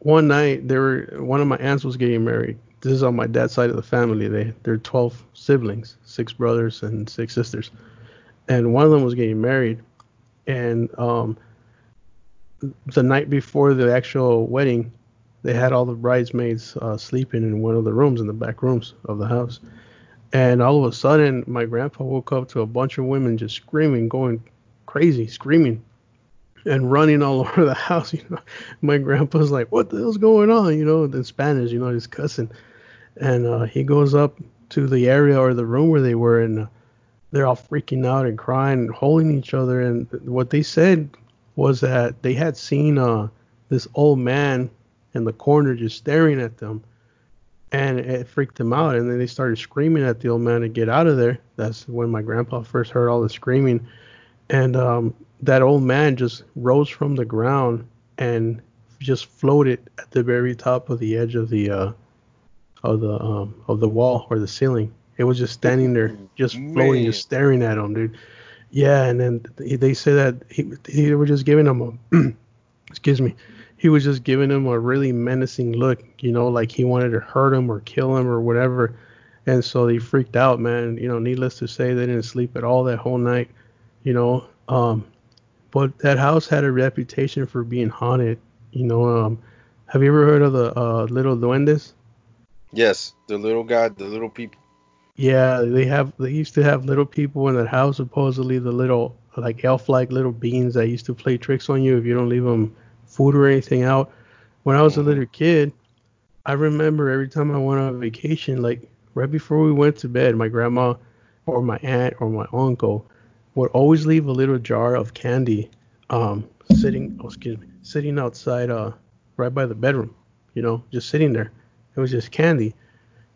one night there were one of my aunts was getting married. This is on my dad's side of the family. They they're 12 siblings, six brothers and six sisters, and one of them was getting married. And um, the night before the actual wedding, they had all the bridesmaids uh, sleeping in one of the rooms in the back rooms of the house. And all of a sudden, my grandpa woke up to a bunch of women just screaming, going crazy, screaming and running all over the house. You know, my grandpa's like, "What the hell's going on?" You know, in Spanish, you know, he's cussing, and uh, he goes up to the area or the room where they were, and uh, they're all freaking out and crying and holding each other. And what they said was that they had seen uh, this old man in the corner just staring at them, and it freaked them out. And then they started screaming at the old man to get out of there. That's when my grandpa first heard all the screaming, and um, that old man just rose from the ground and just floated at the very top of the edge of the uh, of the um, of the wall or the ceiling. It was just standing there, just floating, Man. just staring at him, dude. Yeah, and then they say that he they were just giving him a excuse me, he was just giving him a really menacing look, you know, like he wanted to hurt him or kill him or whatever. And so they freaked out, man. You know, needless to say, they didn't sleep at all that whole night, you know. Um, but that house had a reputation for being haunted. You know, um, have you ever heard of the uh, little duendes? Yes, the little guy, the little people. Yeah, they have. They used to have little people in that house. Supposedly, the little like elf-like little beings that used to play tricks on you if you don't leave them food or anything out. When I was a Mhm. little kid, I remember every time I went on vacation, like right before we went to bed, my grandma or my aunt or my uncle would always leave a little jar of candy um, sitting, oh, excuse me, sitting outside, uh, right by the bedroom. You know, just sitting there. It was just candy.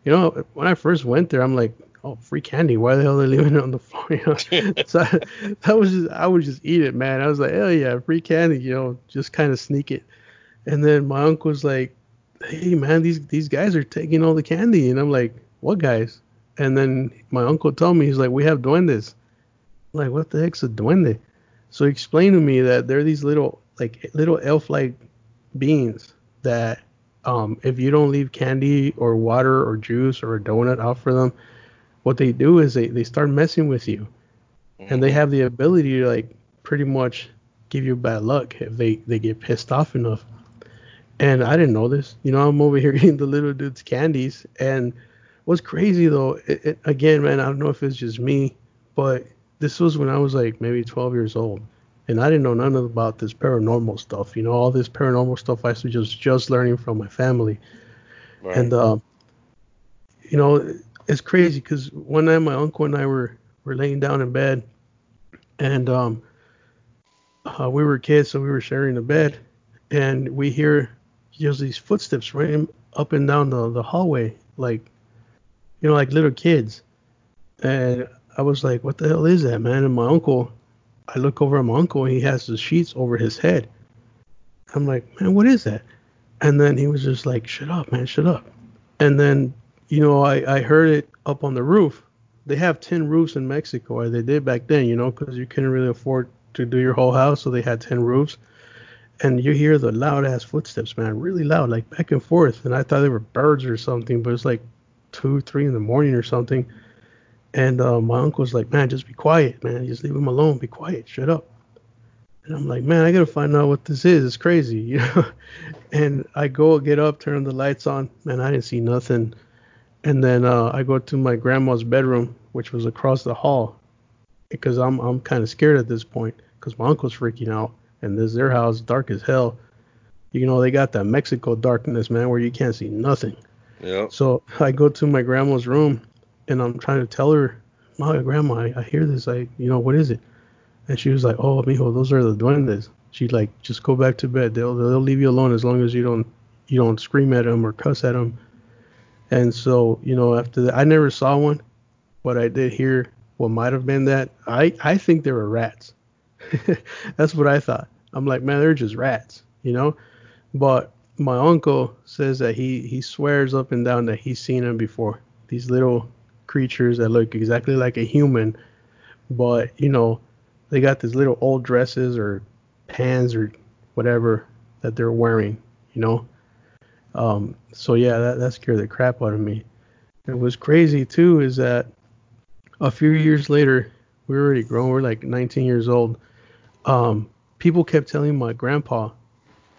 You know, when I first went there, I'm like, oh, free candy. Why the hell are they leaving it on the floor? You know, so I, that was just, I would just eat it, man. I was like, oh yeah, free candy. You know, just kind of sneak it. And then my uncle was like, hey man, these these guys are taking all the candy, and I'm like, what guys? And then my uncle told me, he's like, we have duendes. I'm like, what the heck's a duende? So he explained to me that they're these little like little elf-like beings that um, if you don't leave candy or water or juice or a donut out for them, what they do is they, they start messing with you. Mm-hmm. And they mm-hmm. have the ability to like pretty much give you bad luck if they, they get pissed off enough. And I didn't know this. You know, I'm over here eating the little dude's candies. And what's crazy though, it, it, again, man, I don't know if it's just me, but this was when I was like maybe 12 years old and I didn't know none about this paranormal stuff. You know, all this paranormal stuff I was just just learning from my family, right. and uh, you know, it's crazy because one night my uncle and I were were laying down in bed, and um, uh, we were kids, so we were sharing a bed, and we hear just these footsteps running up and down the the hallway, like, you know, like little kids, and I was like, what the hell is that, man? And my uncle I look over at my uncle and he has the sheets over his head. I'm like, man, what is that? And then he was just like, shut up, man, shut up. And then, you know, I, I heard it up on the roof. They have 10 roofs in Mexico, or they did back then, you know, because you couldn't really afford to do your whole house, so they had 10 roofs. And you hear the loud ass footsteps, man, really loud, like back and forth. And I thought they were birds or something, but it's like two, three in the morning or something. And uh, my uncle's like, man, just be quiet, man. Just leave him alone. Be quiet. Shut up. And I'm like, man, I gotta find out what this is. It's crazy, you know. and I go get up, turn the lights on. Man, I didn't see nothing. And then uh, I go to my grandma's bedroom, which was across the hall, because I'm I'm kind of scared at this point, because my uncle's freaking out, and this their house, dark as hell. You know, they got that Mexico darkness, man, where you can't see nothing. Yeah. So I go to my grandma's room, and I'm trying to tell her, my grandma, I, I hear this. I, you know, what is it? And she was like, oh, mijo, those are the duendes. She's like, just go back to bed. They'll they'll leave you alone as long as you don't you don't scream at them or cuss at them. And so, you know, after that, I never saw one, but I did hear what might have been that. I I think they were rats. That's what I thought. I'm like, man, they're just rats, you know. But my uncle says that he he swears up and down that he's seen them before. These little creatures that look exactly like a human, but you know, they got these little old dresses or pants or whatever that they're wearing, you know. Um, so yeah, that, that scared the crap out of me. And what's crazy too is that a few years later, we were already grown, we are like 19 years old. Um, people kept telling my grandpa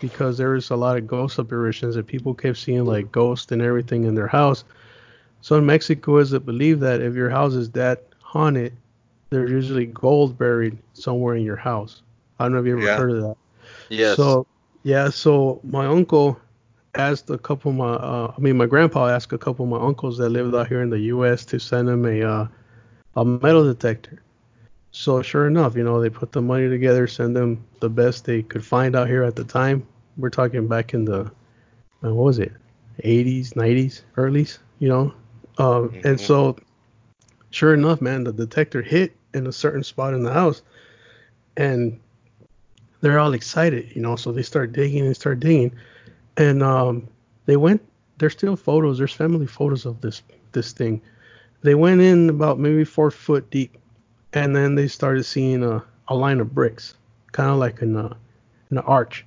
because there was a lot of ghost apparitions that people kept seeing like ghosts and everything in their house. So in Mexico, is it believed that if your house is that haunted, there's usually gold buried somewhere in your house. I don't know if you ever yeah. heard of that. Yes. So yeah, so my uncle asked a couple of my, uh, I mean my grandpa asked a couple of my uncles that lived out here in the U.S. to send him a uh, a metal detector. So sure enough, you know they put the money together, send them the best they could find out here at the time. We're talking back in the, uh, what was it, 80s, 90s, earlys, you know, um, mm-hmm. And so, sure enough, man, the detector hit in a certain spot in the house, and they're all excited, you know. So they start digging and start digging, and um, they went. There's still photos. There's family photos of this this thing. They went in about maybe four foot deep, and then they started seeing a, a line of bricks, kind of like in a in an arch,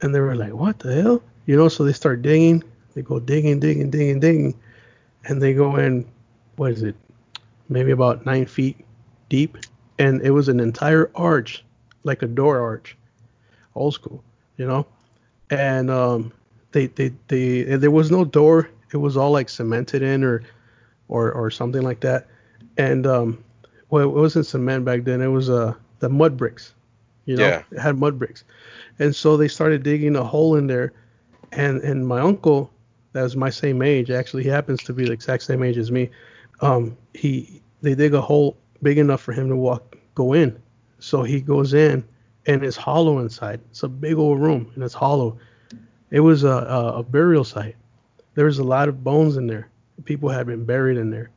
and they were like, "What the hell?" You know. So they start digging. They go digging, digging, digging, digging, and they go in, what is it, maybe about nine feet deep, and it was an entire arch, like a door arch, old school, you know, and um, they they they there was no door, it was all like cemented in or or or something like that, and um, well, it wasn't cement back then, it was uh the mud bricks, you know, yeah. it had mud bricks, and so they started digging a hole in there, and and my uncle that was my same age. Actually, he happens to be the exact same age as me. Um, he they dig a hole big enough for him to walk go in. So he goes in and it's hollow inside. It's a big old room and it's hollow. It was a, a, a burial site. There was a lot of bones in there. People had been buried in there.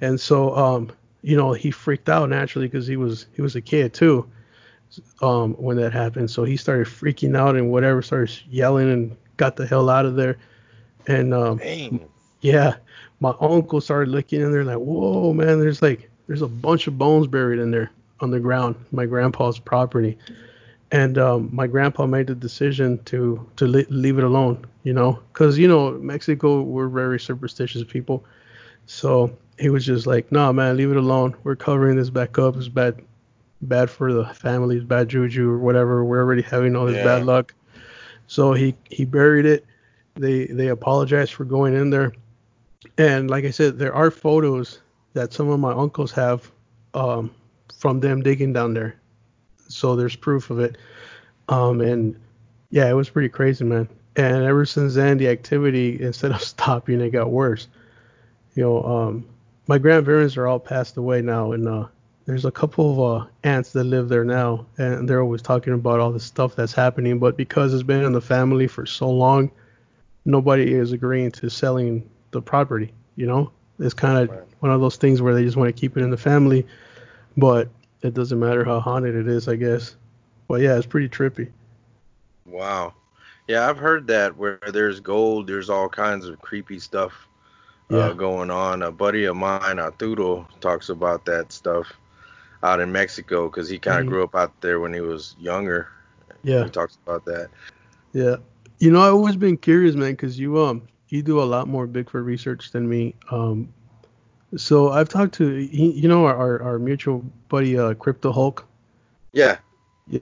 And so um, you know, he freaked out naturally because he was he was a kid too. Um, when that happened, so he started freaking out and whatever, started yelling and got the hell out of there. And um, Dang. yeah, my uncle started looking in there like, whoa, man, there's like there's a bunch of bones buried in there on the ground, my grandpa's property. And um, my grandpa made the decision to to li- leave it alone, you know, because you know Mexico we're very superstitious people. So he was just like, "No, nah, man, leave it alone. We're covering this back up. It's bad, bad for the families, bad juju or whatever. We're already having all this Yeah. bad luck." So he he buried it. They they apologized for going in there, and like I said, there are photos that some of my uncles have um, from them digging down there. So there's proof of it. Um, and yeah, it was pretty crazy, man. And ever since then, the activity instead of stopping, it got worse. You know, um, my grandparents are all passed away now, and uh, there's a couple of uh, aunts that live there now, and they're always talking about all the stuff that's happening. But because it's been in the family for so long, nobody is agreeing to selling the property. You know, it's kind of Right. one of those things where they just want to keep it in the family, but it doesn't matter how haunted it is, I guess. But yeah, it's pretty trippy. Wow. Yeah, I've heard that where there's gold, there's all kinds of creepy stuff Yeah. uh, going on. A buddy of mine, Arturo, talks about that stuff out in Mexico because he kind of Mhm. grew up out there when he was younger. Yeah. He talks about that. Yeah. You know, I've always been curious, man, because you um you do a lot more Bigfoot research than me. Um, so I've talked to you know our our, our mutual buddy uh, Crypto Hulk. Yeah.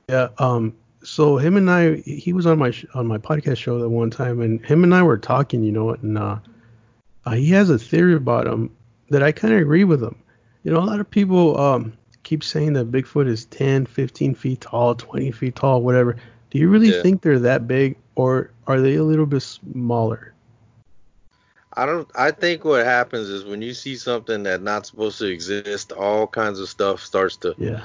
Yeah. Um. So him and I, he was on my sh- on my podcast show that one time, and him and I were talking, you know, and uh, uh he has a theory about him that I kind of agree with him. You know, a lot of people um keep saying that Bigfoot is 10, 15 feet tall, 20 feet tall, whatever. Do you really Yeah. think they're that big, or are they a little bit smaller? I don't. I think what happens is when you see something that's not supposed to exist, all kinds of stuff starts to. Yeah.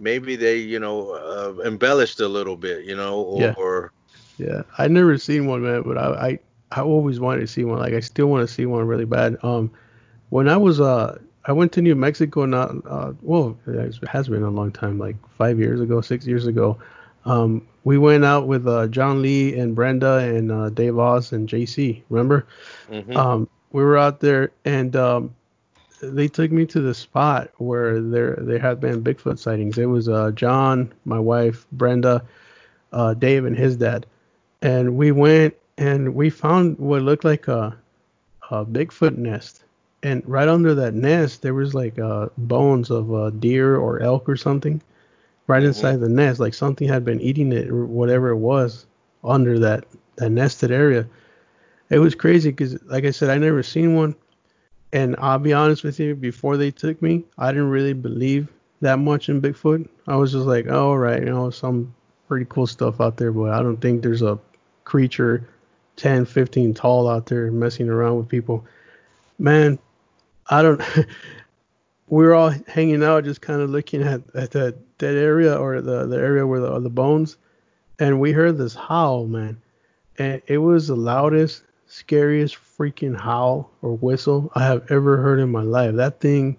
Maybe they, you know, uh, embellished a little bit, you know, or, Yeah. or Yeah, I never seen one, man, but I, I I always wanted to see one. Like I still want to see one really bad. Um, when I was uh I went to New Mexico not uh well it has been a long time like five years ago six years ago. Um, we went out with uh John Lee and Brenda and uh, Dave Oz and JC. Remember? Mhm. Um, we were out there and um they took me to the spot where there there had been Bigfoot sightings. It was uh John, my wife, Brenda, uh Dave and his dad. And we went and we found what looked like a a Bigfoot nest. And right under that nest there was like uh bones of a deer or elk or something right Mhm. inside the nest like something had been eating it or whatever it was under that that nested area. It was crazy because like I said I never seen one and I'll be honest with you, before they took me, I didn't really believe that much in Bigfoot. I was just like, oh, right, you know, some pretty cool stuff out there, but I don't think there's a creature 10, 15 tall out there messing around with people. Man, I don't. we were all hanging out, just kind of looking at, at that, that area or the, the area where the, the bones, and we heard this howl, man. And it was the loudest, scariest freaking howl or whistle I have ever heard in my life. That thing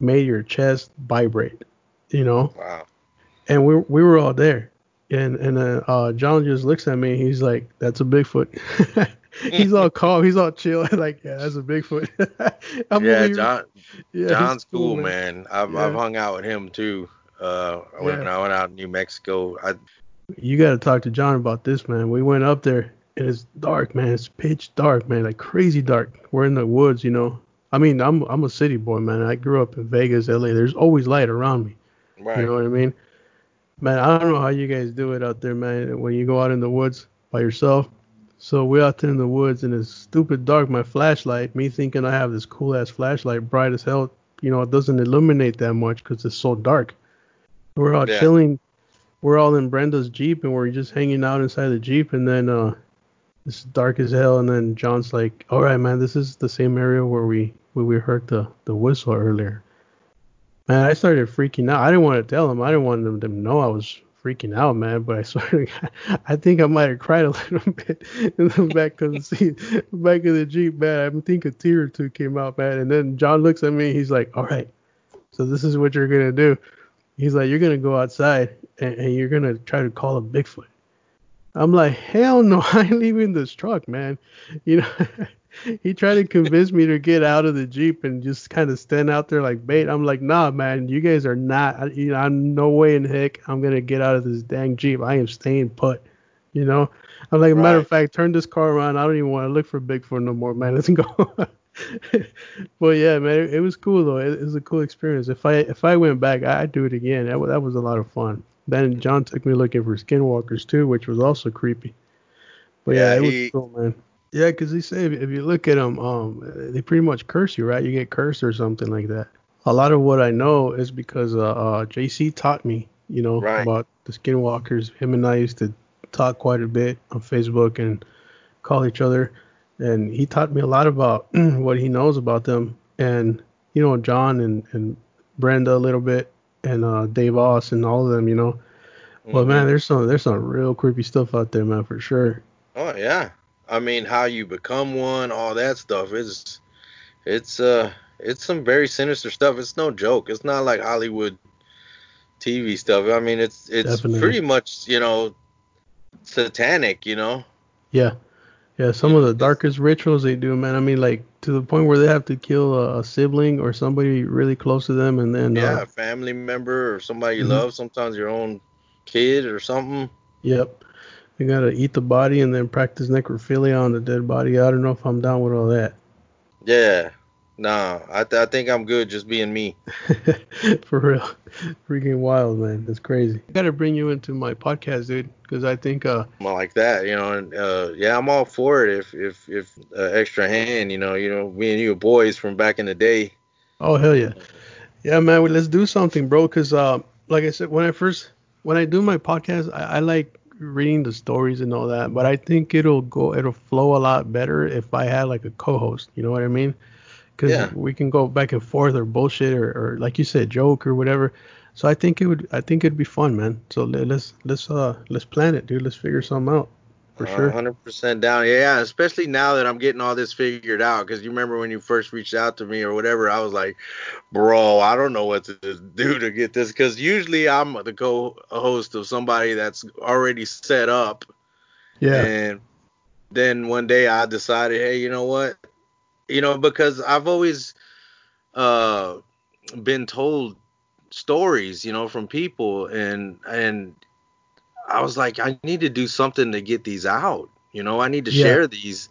made your chest vibrate, you know. wow. And we we were all there, and and uh, uh John just looks at me. He's like, "That's a Bigfoot." he's all calm. He's all chill. like, yeah, that's a Bigfoot. I'm yeah, John. yeah, John's cool, man. I've I've hung out with him too. Uh, when Yeah. I went out in New Mexico, I You got to talk to John about this, man. We went up there and it's dark, man. It's pitch dark, man, like crazy dark. We're in the woods, you know. I mean, I'm I'm a city boy, man. I grew up in Vegas, LA. There's always light around me. right. You know what I mean? Man, I don't know how you guys do it out there, man. When you go out in the woods by yourself. So we're out there in the woods and it's stupid dark. My flashlight, me thinking I have this cool ass flashlight, bright as hell. You know, it doesn't illuminate that much because it's so dark. We're all Yeah. chilling. We're all in Brenda's jeep and we're just hanging out inside the jeep. And then uh, It's dark as hell, and then John's like, "All right, man, this is the same area where we where we heard the the whistle earlier." Man, I started freaking out. I didn't want to tell him. I didn't want them to know I was freaking out, man. But I swear, I think I might have cried a little bit in the back of the seat, back of the jeep, man. I think a tear or two came out, man. And then John looks at me. He's like, "All right, so this is what you're gonna do." He's like, "You're gonna go outside and, and you're gonna try to call a Bigfoot." I'm like, hell no, I ain't leaving this truck, man. You know, he tried to convince me to get out of the Jeep and just kind of stand out there like bait. I'm like, nah, man, you guys are not, you know, I'm no way in heck I'm going to get out of this dang Jeep. I am staying put, you know. I'm like, right. matter of fact, turn this car around. I don't even want to look for Bigfoot no more, man. Let's go. well, yeah, man, it, it, was cool though. It, it, was a cool experience. If I if I went back, I'd do it again. That, that was a lot of fun. Then John took me looking for skinwalkers too, which was also creepy. But yeah, yeah it he, was cool, man. Yeah, because they say if, if, you look at them, um, they pretty much curse you, right? You get cursed or something like that. A lot of what I know is because uh, uh, JC taught me, you know, right. about the skinwalkers. Him and I used to talk quite a bit on Facebook and call each other, and he taught me a lot about what he knows about them. And you know, John and and Brenda a little bit, and uh, Dave Oss and all of them, you know. Mm-hmm. But man, there's some there's some real creepy stuff out there, man, for sure. Oh yeah, I mean, how you become one, all that stuff is, it's uh, it's some very sinister stuff. It's no joke. It's not like Hollywood TV stuff. I mean, it's it's Definitely. pretty much you know, satanic, you know. Yeah, yeah. Some of the darkest rituals they do, man. I mean, like to the point where they have to kill a, a sibling or somebody really close to them, and then yeah, uh, a family member or somebody you mm-hmm. love. Sometimes your own kid or something. Yep. You gotta eat the body and then practice necrophilia on the dead body. I don't know if I'm down with all that. Yeah. Nah, I, th- I think I'm good just being me. For real. Freaking wild, man. That's crazy. I gotta bring you into my podcast, dude, because I think uh. I like that, you know, and uh, yeah, I'm all for it. If if if uh, extra hand, you know, you know, me and you boys from back in the day. Oh hell yeah, yeah, man. Well, let's do something, bro. Cause uh, like I said, when I first when I do my podcast, I, I like reading the stories and all that, but I think it'll go, it'll flow a lot better if I had like a co-host. You know what I mean? because yeah. we can go back and forth or bullshit or, or like you said joke or whatever so i think it would i think it'd be fun man so let's let's uh let's plan it dude let's figure something out for uh, sure. 100% down. Yeah especially now that i'm getting all this figured out because you remember when you first reached out to me or whatever i was like bro i don't know what to do to get this because usually i'm the co-host of somebody that's already set up. Yeah. And then one day i decided hey you know what? You know, because I've always uh, been told stories, you know, from people, and and I was like, I need to do something to get these out. You know, I need to yeah. share these.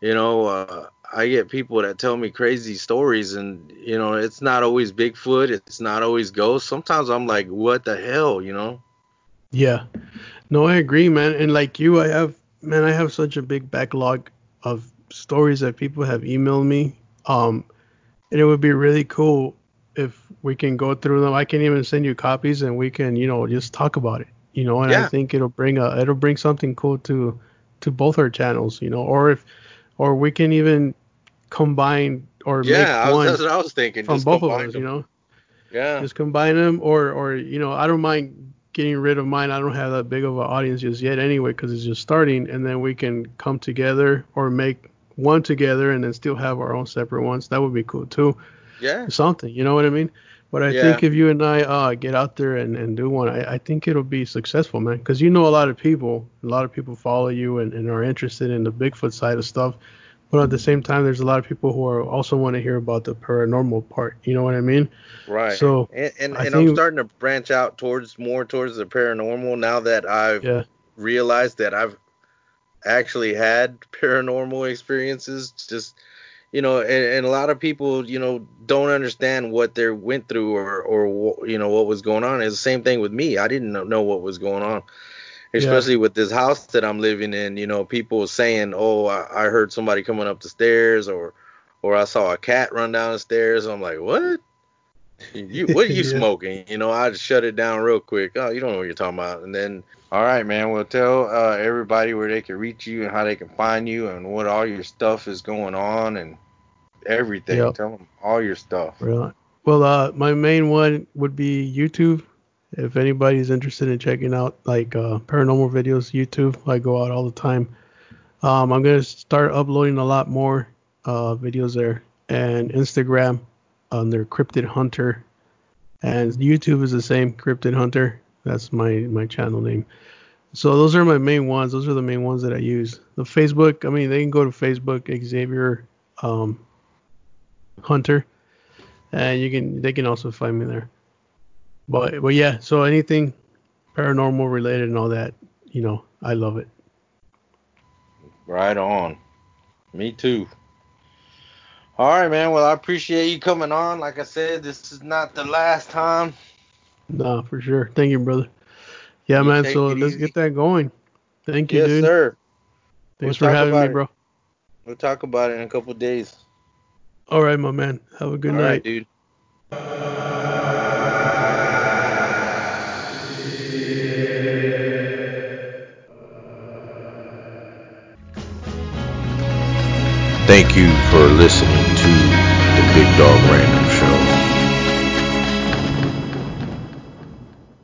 You know, uh, I get people that tell me crazy stories, and you know, it's not always Bigfoot, it's not always ghosts. Sometimes I'm like, what the hell, you know? Yeah, no, I agree, man. And like you, I have, man, I have such a big backlog of stories that people have emailed me. Um, and it would be really cool if we can go through them. I can even send you copies and we can, you know, just talk about it. You know, and yeah. I think it'll bring a it'll bring something cool to to both our channels, you know, or if or we can even combine or yeah, make one that's what I was thinking from both of us, them. you know. Yeah. Just combine them, or or you know, I don't mind getting rid of mine. I don't have that big of an audience just yet, anyway, because it's just starting, and then we can come together or make one together and then still have our own separate ones. That would be cool too. Yeah. Something, you know what I mean? But I yeah. think if you and I uh, get out there and, and do one, I, I think it'll be successful, man. Because you know a lot of people, a lot of people follow you and, and are interested in the Bigfoot side of stuff. But at the same time, there's a lot of people who are also want to hear about the paranormal part. You know what I mean? Right. So and and, and think, I'm starting to branch out towards more towards the paranormal now that I've yeah. realized that I've actually had paranormal experiences just you know and, and, a lot of people you know don't understand what they went through or or you know what was going on. It's the same thing with me. I didn't know what was going on. Especially yeah. with this house that i'm living in you know people saying oh I, I, heard somebody coming up the stairs or or i saw a cat run down the stairs. I'm like what You, what are you Yeah. smoking? You know, I just shut it down real quick. Oh, you don't know what you're talking about. And then, all right, man. Well, tell uh, everybody where they can reach you and how they can find you and what all your stuff is going on and everything. Yep. Tell them all your stuff. Right. Well, uh, my main one would be YouTube. If anybody's interested in checking out like uh, paranormal videos, YouTube, I go out all the time. Um, I'm gonna start uploading a lot more uh, videos there, and Instagram under Cryptid Hunter, and YouTube is the same Cryptid Hunter. That's my my channel name. So those are my main ones. Those are the main ones that I use. The Facebook, I mean, they can go to Facebook Xavier um, Hunter and you can they can also find me there. But but yeah, so anything paranormal related and all that, you know, I love it. Right on. Me too. All right, man. Well, I appreciate you coming on. Like I said, this is not the last time. No, for sure. Thank you, brother. Yeah, You man. So let's easy. get that going. Thank you, yes, dude. sir. Thanks We'll for having me, it. bro. We'll talk about it in a couple of days. All right, my man. Have a good All night. right, dude. Thank you for listening to the Big Dog Random.